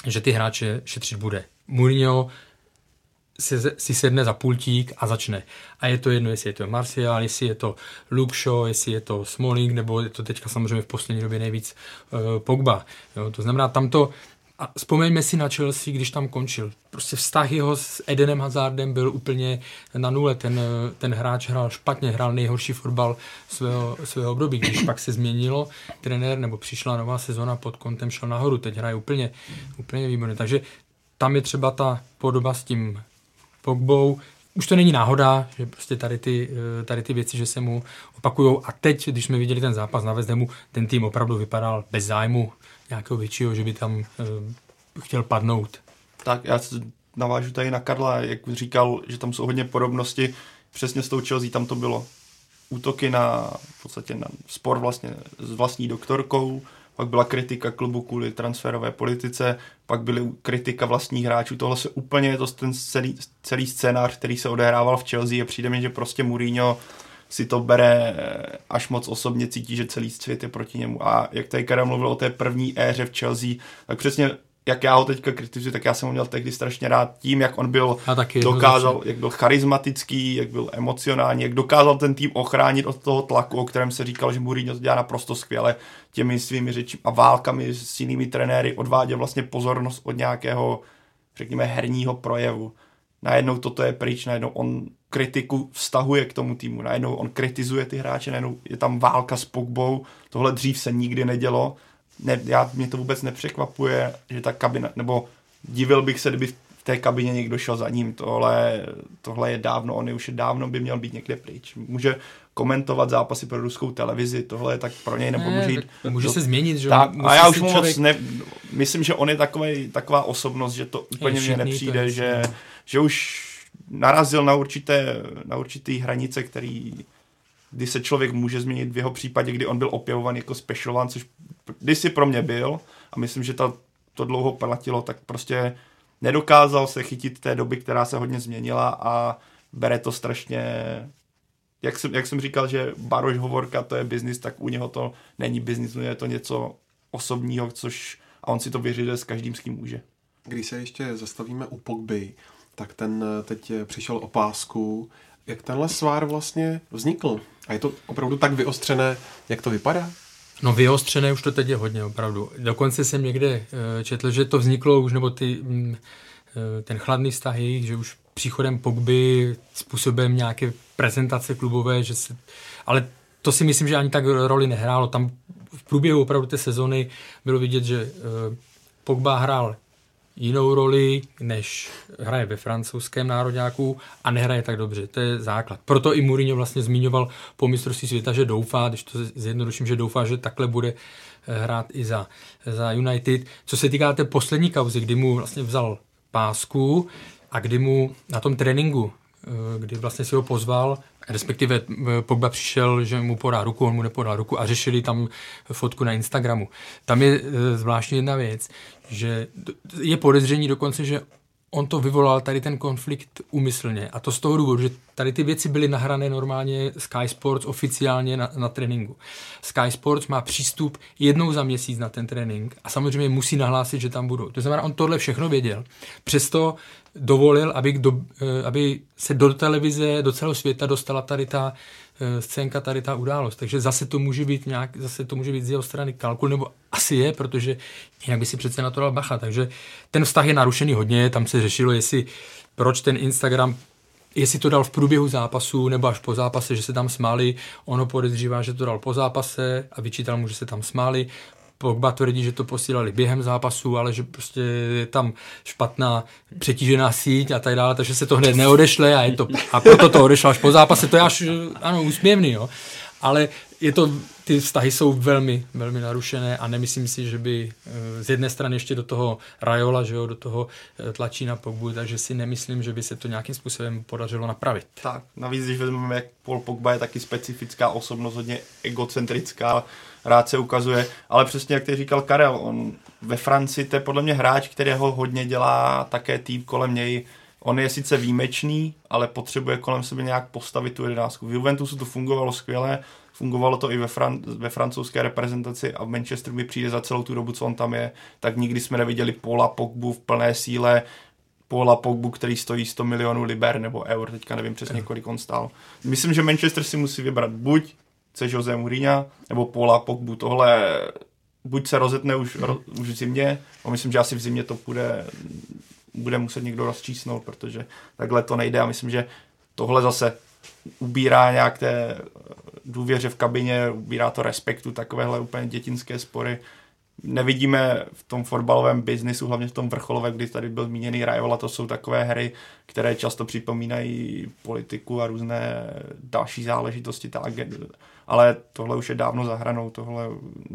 že ty hráče šetřit bude. Mourinho si, si sedne za pultík a začne. A je to jedno, jestli je to Martial, jestli je to Luke Shaw, jestli je to Smalling, nebo je to teďka samozřejmě v poslední době nejvíc uh, Pogba. Jo, to znamená, tam to, a vzpomeňme si na Chelsea, když tam končil. Prostě vztah jeho s Edenem Hazardem byl úplně na nule. Ten, ten hráč hrál špatně, hrál nejhorší fotbal svého, svého období. Když pak se změnilo trenér, nebo přišla nová sezona pod kontem, šel nahoru. Teď hraje úplně, úplně výborně. Takže tam je třeba ta podoba s tím Pogbou. Už to není náhoda, že prostě tady ty, eh, tady ty věci, že se mu opakují. A teď, když jsme viděli ten zápas na Vezdemu, ten tým opravdu vypadal bez zájmu nějakého většího, že by tam uh, chtěl padnout. Tak já navážu tady na Karla, jak říkal, že tam jsou hodně podobnosti. Přesně s tou Chelsea tam to bylo. Útoky na v podstatě na spor vlastně s vlastní doktorkou, pak byla kritika klubu kvůli transferové politice, pak byly kritika vlastních hráčů. Tohle se úplně je to ten celý, celý scénář, který se odehrával v Chelsea a přijde mi, že prostě Mourinho si to bere až moc osobně, cítí, že celý svět je proti němu. A jak tady Karel mluvil o té první éře v Chelsea, tak přesně jak já ho teďka kritizuji, tak já jsem ho měl tehdy strašně rád tím, jak on byl, taky dokázal, jak byl charismatický, jak byl emocionální, jak dokázal ten tým ochránit od toho tlaku, o kterém se říkal, že Mourinho to dělá naprosto skvěle těmi svými řeči a válkami s jinými trenéry, odváděl vlastně pozornost od nějakého, řekněme, herního projevu. Najednou toto je pryč, najednou on kritiku vztahuje k tomu týmu, najednou on kritizuje ty hráče, najednou je tam válka s Pogbou, tohle dřív se nikdy nedělo ne, já, mě to vůbec nepřekvapuje, že ta kabina, nebo divil bych se, kdyby v té kabině někdo šel za ním. Tohle, tohle je dávno, on je už je dávno by měl být někde pryč. Může komentovat zápasy pro ruskou televizi, tohle je tak pro něj nebo může jít. Může do, se změnit, že tak, A já už mu člověk... moc ne, myslím, že on je takový, taková osobnost, že to úplně mně nepřijde, že, že už narazil na určité, na určitý hranice, který kdy se člověk může změnit v jeho případě, kdy on byl opěvovaný jako special one, což kdysi pro mě byl a myslím, že ta, to dlouho platilo, tak prostě nedokázal se chytit té doby, která se hodně změnila a bere to strašně jak jsem, jak jsem říkal, že Baroš Hovorka to je biznis, tak u něho to není biznis, je to něco osobního, což a on si to vyřizuje s každým, s kým může. Když se ještě zastavíme u Pogby, tak ten teď přišel o pásku. Jak tenhle svár vlastně vznikl? A je to opravdu tak vyostřené, jak to vypadá? No vyostřené už to teď je hodně, opravdu. Dokonce jsem někde uh, četl, že to vzniklo už, nebo ty, um, ten chladný vztah jejich, že už příchodem Pogby, způsobem nějaké prezentace klubové, že se, ale to si myslím, že ani tak roli nehrálo. Tam v průběhu opravdu té sezony bylo vidět, že Pogba hrál jinou roli, než hraje ve francouzském národňáku a nehraje tak dobře. To je základ. Proto i Mourinho vlastně zmiňoval po mistrovství světa, že doufá, když to zjednoduším, že doufá, že takhle bude eh, hrát i za, za United. Co se týká té poslední kauzy, kdy mu vlastně vzal pásku a kdy mu na tom tréninku, eh, kdy vlastně si ho pozval, respektive eh, Pogba přišel, že mu podá ruku, on mu nepodal ruku a řešili tam fotku na Instagramu. Tam je zvláštní jedna věc, že je podezření dokonce, že on to vyvolal tady ten konflikt úmyslně. A to z toho důvodu, že tady ty věci byly nahrané normálně Sky Sports oficiálně na, na tréninku. Sky Sports má přístup jednou za měsíc na ten trénink a samozřejmě musí nahlásit, že tam budou. To znamená, on tohle všechno věděl. Přesto dovolil, aby, do, eh, aby se do televize, do celého světa dostala tady ta Eh, scénka tady ta událost. Takže zase to může být nějak, zase to může být z jeho strany kalkul, nebo asi je, protože jinak by si přece na to dal bacha. Takže ten vztah je narušený hodně, tam se řešilo, jestli proč ten Instagram jestli to dal v průběhu zápasu nebo až po zápase, že se tam smáli. Ono podezřívá, že to dal po zápase a vyčítal mu, že se tam smáli. Pogba tvrdí, že to posílali během zápasu, ale že prostě je tam špatná přetížená síť a tak dále, takže se to hned neodešle a, je to, a proto to odešlo až po zápase, to je až, ano, úsměvný, jo. Ale je to, ty vztahy jsou velmi, velmi narušené a nemyslím si, že by eh, z jedné strany ještě do toho Rajola, že jo, do toho eh, tlačí na Pogbu, takže si nemyslím, že by se to nějakým způsobem podařilo napravit. Tak, navíc, když vezmeme, jak Paul Pogba je taky specifická osobnost, hodně egocentrická, rád se ukazuje, ale přesně jak ty říkal Karel, on ve Francii to je podle mě hráč, který ho hodně dělá také tým kolem něj, On je sice výjimečný, ale potřebuje kolem sebe nějak postavit tu jedenáctku. V Juventusu to fungovalo skvěle, fungovalo to i ve, Fran- ve francouzské reprezentaci a v Manchesteru mi přijde za celou tu dobu, co on tam je, tak nikdy jsme neviděli Paula Pogbu v plné síle, Paula Pogbu, který stojí 100 milionů liber nebo eur, teďka nevím přesně, kolik on stál. Myslím, že Manchester si musí vybrat buď chce Jose Mourinho nebo Paula Pogbu. Tohle buď se rozetne už, ro, už v zimě, a myslím, že asi v zimě to bude, bude muset někdo rozčísnout, protože takhle to nejde a myslím, že tohle zase ubírá nějak té důvěře v kabině, ubírá to respektu, takovéhle úplně dětinské spory. Nevidíme v tom fotbalovém biznisu, hlavně v tom vrcholovém, kdy tady byl zmíněný Rajola, to jsou takové hry, které často připomínají politiku a různé další záležitosti, ta ale tohle už je dávno za hranou, tohle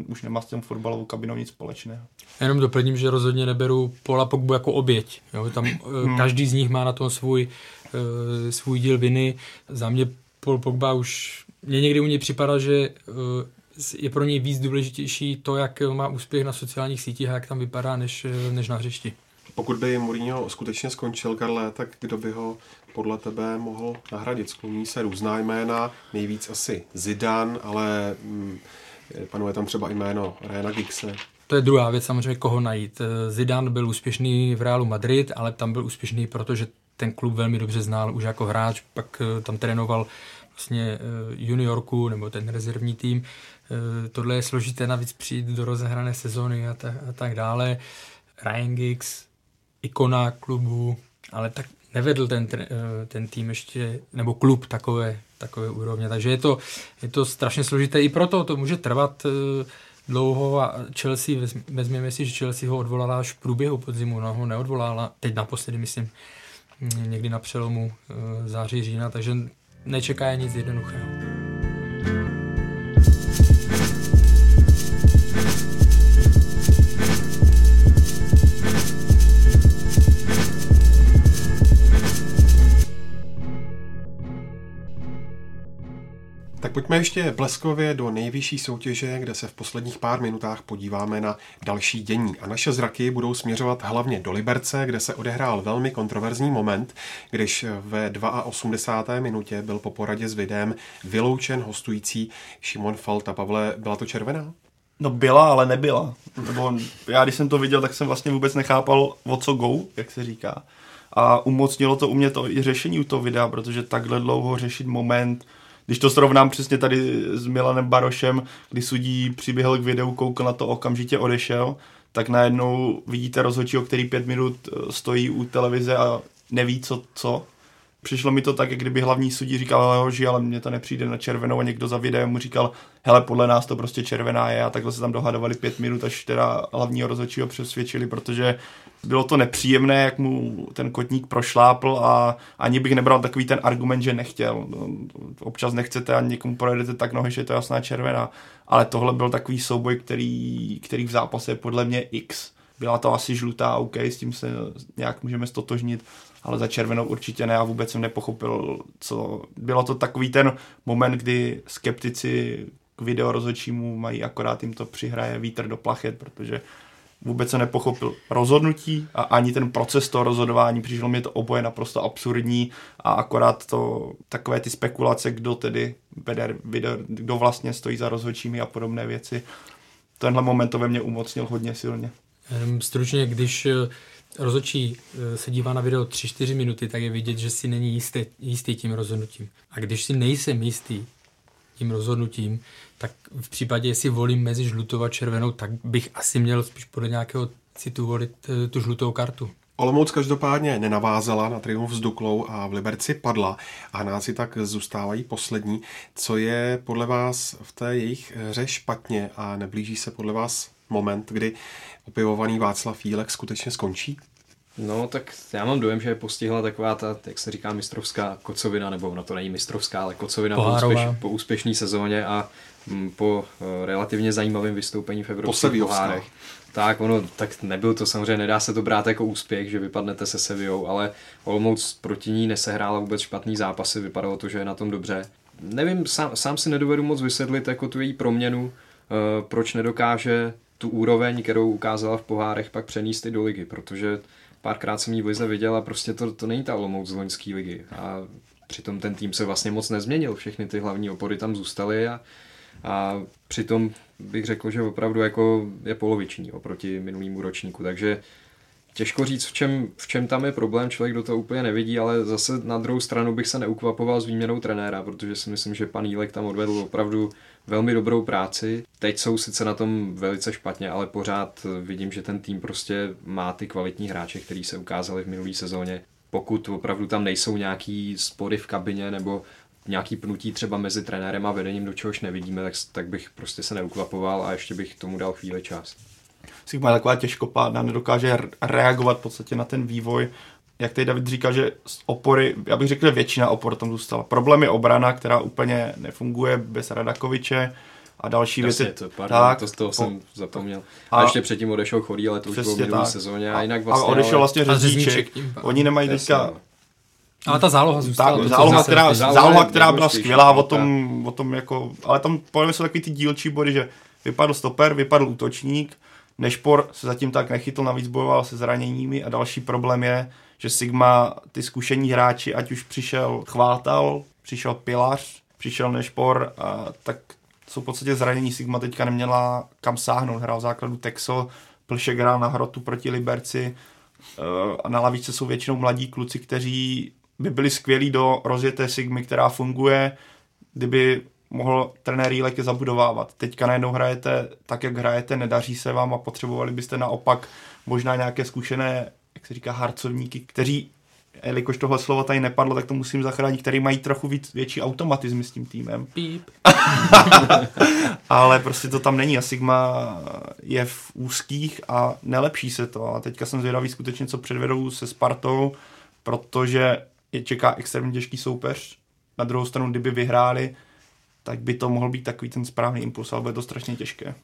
už nemá s tím fotbalovou kabinou nic společného. Jenom doplním, že rozhodně neberu Pola Pogbu jako oběť. Jo? Tam eh, hmm. každý z nich má na tom svůj, uh, svůj díl viny. Za mě Paul Pogba už, mě někdy u něj připadá, že uh, je pro něj víc důležitější to, jak má úspěch na sociálních sítích a jak tam vypadá, než, než na hřišti. Pokud by Mourinho skutečně skončil, Karle, tak kdo by ho podle tebe mohl nahradit? Skloní se různá jména, nejvíc asi Zidane, ale hm, panuje tam třeba jméno Ryana Gigse. To je druhá věc samozřejmě, koho najít. Zidane byl úspěšný v Realu Madrid, ale tam byl úspěšný, protože ten klub velmi dobře znal už jako hráč, pak eh, tam trénoval vlastně eh, juniorku nebo ten rezervní tým. Eh, tohle je složité navíc přijít do rozehrané sezóny a, ta, a tak dále. Ryan Giggs, ikona klubu, ale tak nevedl ten, eh, ten tým ještě, nebo klub takové, takové úrovně. Takže je to, je to strašně složité. I proto to může trvat eh, dlouho a Chelsea, vezměme si, že Chelsea ho odvolala až v průběhu podzimu, no ho neodvolala, teď naposledy myslím, mm, někdy na přelomu eh, září, října, takže nečeká je nic jednoduchého. Pojďme ještě bleskově do nejvyšší soutěže, kde se v posledních pár minutách podíváme na další dění. A naše zraky budou směřovat hlavně do Liberce, kde se odehrál velmi kontroverzní moment, když ve 82. minutě byl po poradě s videem vyloučen hostující Šimon Falta. Pavle, byla to červená? No byla, ale nebyla. Nebo já když jsem to viděl, tak jsem vlastně vůbec nechápal, o co go, jak se říká. A umocnilo to u mě to i řešení u toho videa, protože takhle dlouho řešit moment, když to srovnám přesně tady s Milanem Barošem, kdy sudí přiběhl k videu, koukl na to, okamžitě odešel, tak najednou vidíte rozhodčího, který pět minut eh, stojí u televize a neví, co, co. Přišlo mi to tak, jak kdyby hlavní sudí říkal, hoži, ale mně to nepřijde na červenou. A někdo za videem mu říkal, hele, podle nás to prostě červená je. A takhle se tam dohadovali pět minut, až teda hlavního rozhodčího přesvědčili, protože bylo to nepříjemné, jak mu ten kotník prošlápl a ani bych nebral takový ten argument, že nechtěl. No, občas nechcete a někomu projedete tak nohy, že je to jasná červená. Ale tohle byl takový souboj, který, který v zápase je podle mě X. Byla to asi žlutá, OK, s tím se nějak můžeme stotožnit ale za červenou určitě ne a vůbec jsem nepochopil, co... Bylo to takový ten moment, kdy skeptici k video rozhodčímu mají akorát jim to přihraje vítr do plachet, protože vůbec se nepochopil rozhodnutí a ani ten proces toho rozhodování. Přišlo mi to oboje naprosto absurdní a akorát to takové ty spekulace, kdo tedy vede kdo vlastně stojí za rozhodčími a podobné věci. Tenhle moment to ve mně umocnil hodně silně. Stručně, když rozhodčí eh, se dívá na video 3-4 minuty, tak je vidět, že si není jistý, jistý tím rozhodnutím. A když si nejsem jistý tím rozhodnutím, tak v případě, jestli volím mezi žlutou a červenou, tak bych asi měl spíš podle nějakého citu volit eh, tu žlutou kartu. Olomouc každopádně nenavázala na triumf s Duklou a v Liberci padla a náci tak zůstávají poslední. Co je podle vás v té jejich hře špatně a neblíží se podle vás moment, kdy opivovaný Václav Jílek skutečně skončí? No, tak já mám dojem, že je postihla taková ta, jak se říká, mistrovská kocovina, nebo ona to není mistrovská, ale kocovina po, úspěš, po úspěšné sezóně a m, po uh, relativně zajímavém vystoupení v evropských pohárech. Tak, ono, tak nebyl to samozřejmě, nedá se to brát jako úspěch, že vypadnete se Sevillou, ale Olomouc proti ní nesehrála vůbec špatný zápasy, vypadalo to, že je na tom dobře. Nevím, sám, sám si nedovedu moc vysvětlit jako tu její proměnu, uh, proč nedokáže tu úroveň, kterou ukázala v pohárech, pak přenést i do ligy, protože párkrát jsem jí v lize viděl a prostě to, to není ta Olomouc z loňské ligy. A přitom ten tým se vlastně moc nezměnil, všechny ty hlavní opory tam zůstaly a, a přitom bych řekl, že opravdu jako je poloviční oproti minulému ročníku, takže Těžko říct, v čem, v čem tam je problém, člověk do toho úplně nevidí, ale zase na druhou stranu bych se neukvapoval s výměnou trenéra, protože si myslím, že pan Jílek tam odvedl opravdu velmi dobrou práci. Teď jsou sice na tom velice špatně, ale pořád vidím, že ten tým prostě má ty kvalitní hráče, který se ukázali v minulé sezóně. Pokud opravdu tam nejsou nějaký spory v kabině nebo nějaký pnutí třeba mezi trenérem a vedením, do čehož nevidíme, tak, tak bych prostě se neukvapoval a ještě bych tomu dal chvíli čas. Sigma je taková těžkopádná, nedokáže reagovat v podstatě na ten vývoj. Jak tady David říkal, že z opory, já bych řekl, že většina opor tam zůstala. Problém je obrana, která úplně nefunguje bez Radakoviče a další Jasně, věci. To, pardon, tak, to z toho po, jsem zapomněl. A, a ještě předtím odešel Chorý, ale to už bylo v minulé sezóně. A, jinak vlastně, a odešel vlastně Řezníček. Oni nemají teďka ale ta záloha zůstala. Tak, záloha, která, záloha, která byla skvělá, o tom, o tom jako, ale tam pojďme se takový ty dílčí body, že vypadl stoper, vypadl útočník, Nešpor se zatím tak nechytl, navíc bojoval se zraněními a další problém je, že Sigma, ty zkušení hráči, ať už přišel Chvátal, přišel Pilař, přišel Nešpor, a tak jsou v podstatě zranění. Sigma teďka neměla kam sáhnout. Hrál v základu Texo, Plšek hrál na hrotu proti Liberci eh, a na lavice jsou většinou mladí kluci, kteří by byli skvělí do rozjeté Sigmy, která funguje, kdyby mohl trenér Jílek zabudovávat. Teďka najednou hrajete tak, jak hrajete, nedaří se vám a potřebovali byste naopak možná nějaké zkušené, jak se říká, harcovníky, kteří jelikož tohle slovo tady nepadlo, tak to musím zachránit, který mají trochu víc, větší automatizmy s tím týmem. Píp. Ale prostě to tam není a Sigma je v úzkých a nelepší se to. A teďka jsem zvědavý skutečně, co předvedou se Spartou, protože je čeká extrémně těžký soupeř. Na druhou stranu, kdyby vyhráli, tak by to mohl být takový ten správný impuls, ale bude to strašně těžké.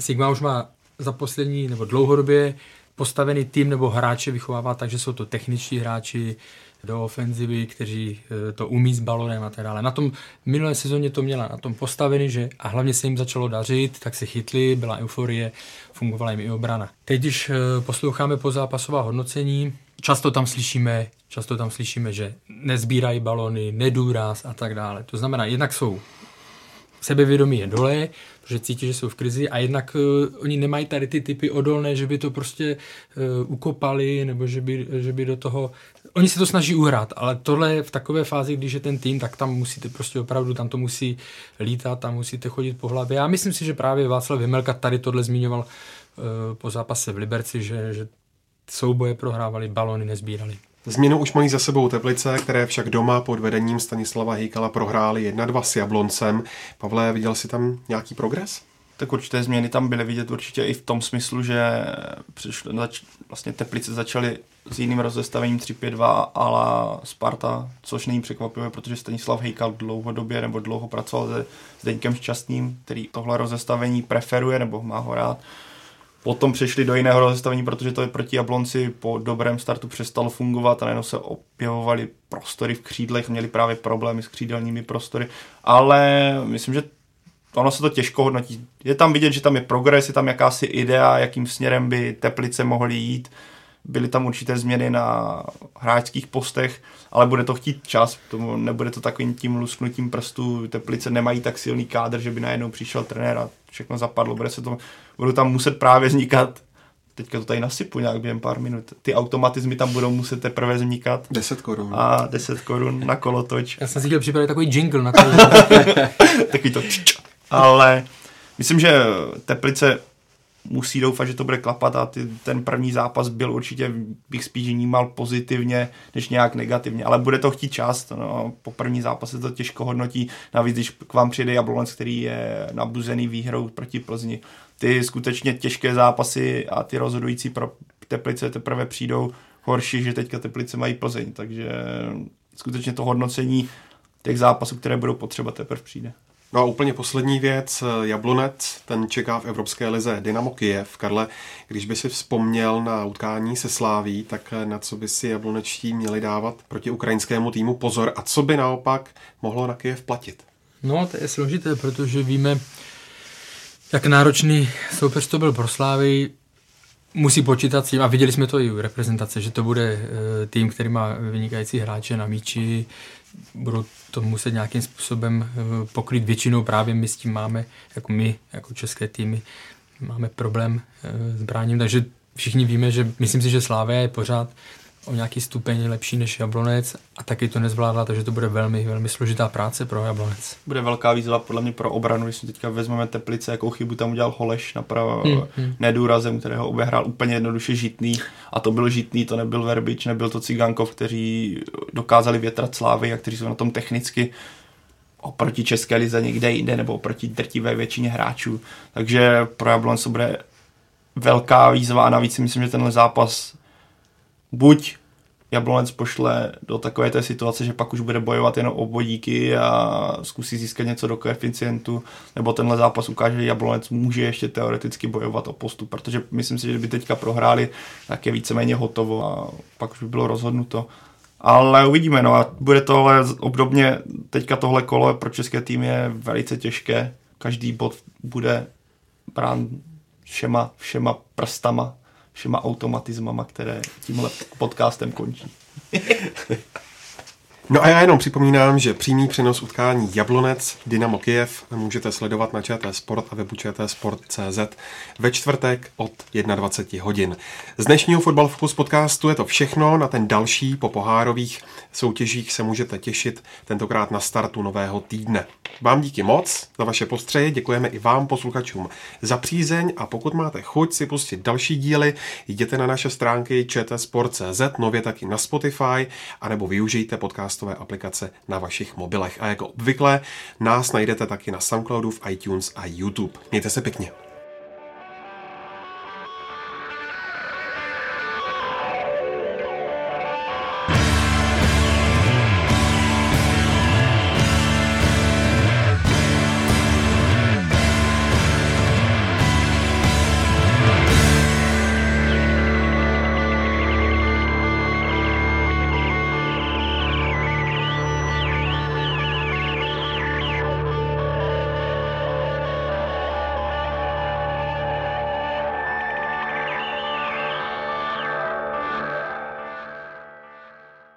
Sigma už má za poslední nebo dlouhodobě postavený tým nebo hráče vychovává tak, že jsou to techničtí hráči do ofenzivy, kteří e, to umí s balonem a tak dále. Na tom minulé sezóně to měla na tom postavený, že a hlavně se jim začalo dařit, tak se chytli, byla euforie, fungovala jim i obrana. Teď, když e, posloucháme pozápasová hodnocení, často tam slyšíme, často tam slyšíme, že nezbírají balony, nedůraz a tak dále. To znamená, jednak jsou sebevědomí je dole, protože cítí, že jsou v krizi a jednak uh, oni nemají tady ty typy odolné, že by to prostě uh, ukopali nebo že by, že by do toho... Oni se to snaží uhrát, ale tohle v takové fázi, když je ten tým, tak tam musíte prostě opravdu, tam to musí lítat, tam musíte chodit po hlavě. Já myslím si, že právě Václav Vymelka tady tohle zmiňoval uh, po zápase v Liberci, že, že souboje prohrávali, balony nezbírali. Změnu už mají za sebou Teplice, které však doma pod vedením Stanislava Hejkala prohráli 1-2 s Jabloncem. Pavle, viděl jsi tam nějaký progres? Tak určité změny tam byly vidět určitě i v tom smyslu, že přišlo, zač, vlastně Teplice začaly s jiným rozestavením 3-5-2 ala Sparta, což není překvapivé, protože Stanislav Hejkal dlouhodobě nebo dlouho pracoval se Zdeňkem Šťastným, který tohle rozestavení preferuje nebo má ho rád Potom přešli do jiného rozestavení, protože to je proti Jablonci po dobrém startu přestalo fungovat a najednou se objevovaly prostory v křídlech, měli právě problémy s křídelními prostory, ale myslím, že ono se to těžko hodnotí. Je tam vidět, že tam je progres, je tam jakási idea, jakým směrem by Teplice mohly jít. Byly tam určité změny na hráčských postech, ale bude to chtít čas, tomu nebude to takovým tím lusknutím prstů. Teplice nemají tak silný kádr, že by najednou přišel trenér a všechno zapadlo. Bude se to, budou tam muset právě vznikat teďka to tady nasypu nějak během pár minut. Ty automatizmy tam budou muset teprve vznikat. 10 korun. A 10 korun na kolotoč. Já jsem si chtěl připravit takový jingle na to. takový to Ale myslím, že Teplice musí doufat, že to bude klapat a ty, ten první zápas byl určitě, bych spíš vnímal pozitivně, než nějak negativně, ale bude to chtít čas, no, po první zápase to těžko hodnotí, navíc když k vám přijde Jablonec, který je nabuzený výhrou proti Plzni, ty skutečně těžké zápasy a ty rozhodující pro Teplice teprve přijdou. Horší, že teďka Teplice mají Plzeň, takže skutečně to hodnocení těch zápasů, které budou potřeba, teprve přijde. No a úplně poslední věc, Jablonec, ten čeká v Evropské lize Dynamo Kiev. Karle, když by si vzpomněl na utkání se Sláví, tak na co by si jablonečtí měli dávat proti ukrajinskému týmu pozor a co by naopak mohlo na Kiev platit? No, to je složité, protože víme, jak náročný soupeř to byl pro Slávy, musí počítat s tím, a viděli jsme to i u reprezentace, že to bude eh, tým, který má vynikající hráče na míči, budou to muset nějakým způsobem eh, pokrýt. Většinou právě my s tím máme, jako my, jako české týmy, máme problém eh, s bráním, takže všichni víme, že myslím si, že Slávia je pořád o nějaký stupeň lepší než Jablonec a taky to nezvládla, takže to bude velmi, velmi složitá práce pro Jablonec. Bude velká výzva podle mě pro obranu, když si teďka vezmeme Teplice, jakou chybu tam udělal Holeš napravo hmm, hmm. nedůrazem, kterého obehrál úplně jednoduše Žitný a to byl Žitný, to nebyl Verbič, nebyl to Cigankov, kteří dokázali větrat slávy a kteří jsou na tom technicky oproti České lize někde jinde nebo oproti drtivé většině hráčů. Takže pro Jablonec bude velká výzva a navíc si myslím, že tenhle zápas buď Jablonec pošle do takové té situace, že pak už bude bojovat jenom o bodíky a zkusí získat něco do koeficientu, nebo tenhle zápas ukáže, že Jablonec může ještě teoreticky bojovat o postup, protože myslím si, že kdyby teďka prohráli, tak je víceméně hotovo a pak už by bylo rozhodnuto. Ale uvidíme, no a bude tohle obdobně, teďka tohle kolo pro české tým je velice těžké, každý bod bude brán všema, všema prstama všema automatizmama, které tímhle podcastem končí. No a já jenom připomínám, že přímý přenos utkání Jablonec Dynamo Kiev můžete sledovat na ČT Sport a webu Sport.cz ve čtvrtek od 21 hodin. Z dnešního Fotbal Focus podcastu je to všechno. Na ten další po pohárových soutěžích se můžete těšit tentokrát na startu nového týdne. Vám díky moc za vaše postřeje, děkujeme i vám posluchačům za přízeň a pokud máte chuť si pustit další díly, jděte na naše stránky čtsport.cz, nově taky na Spotify, anebo využijte podcastové aplikace na vašich mobilech. A jako obvykle nás najdete taky na Soundcloudu, v iTunes a YouTube. Mějte se pěkně.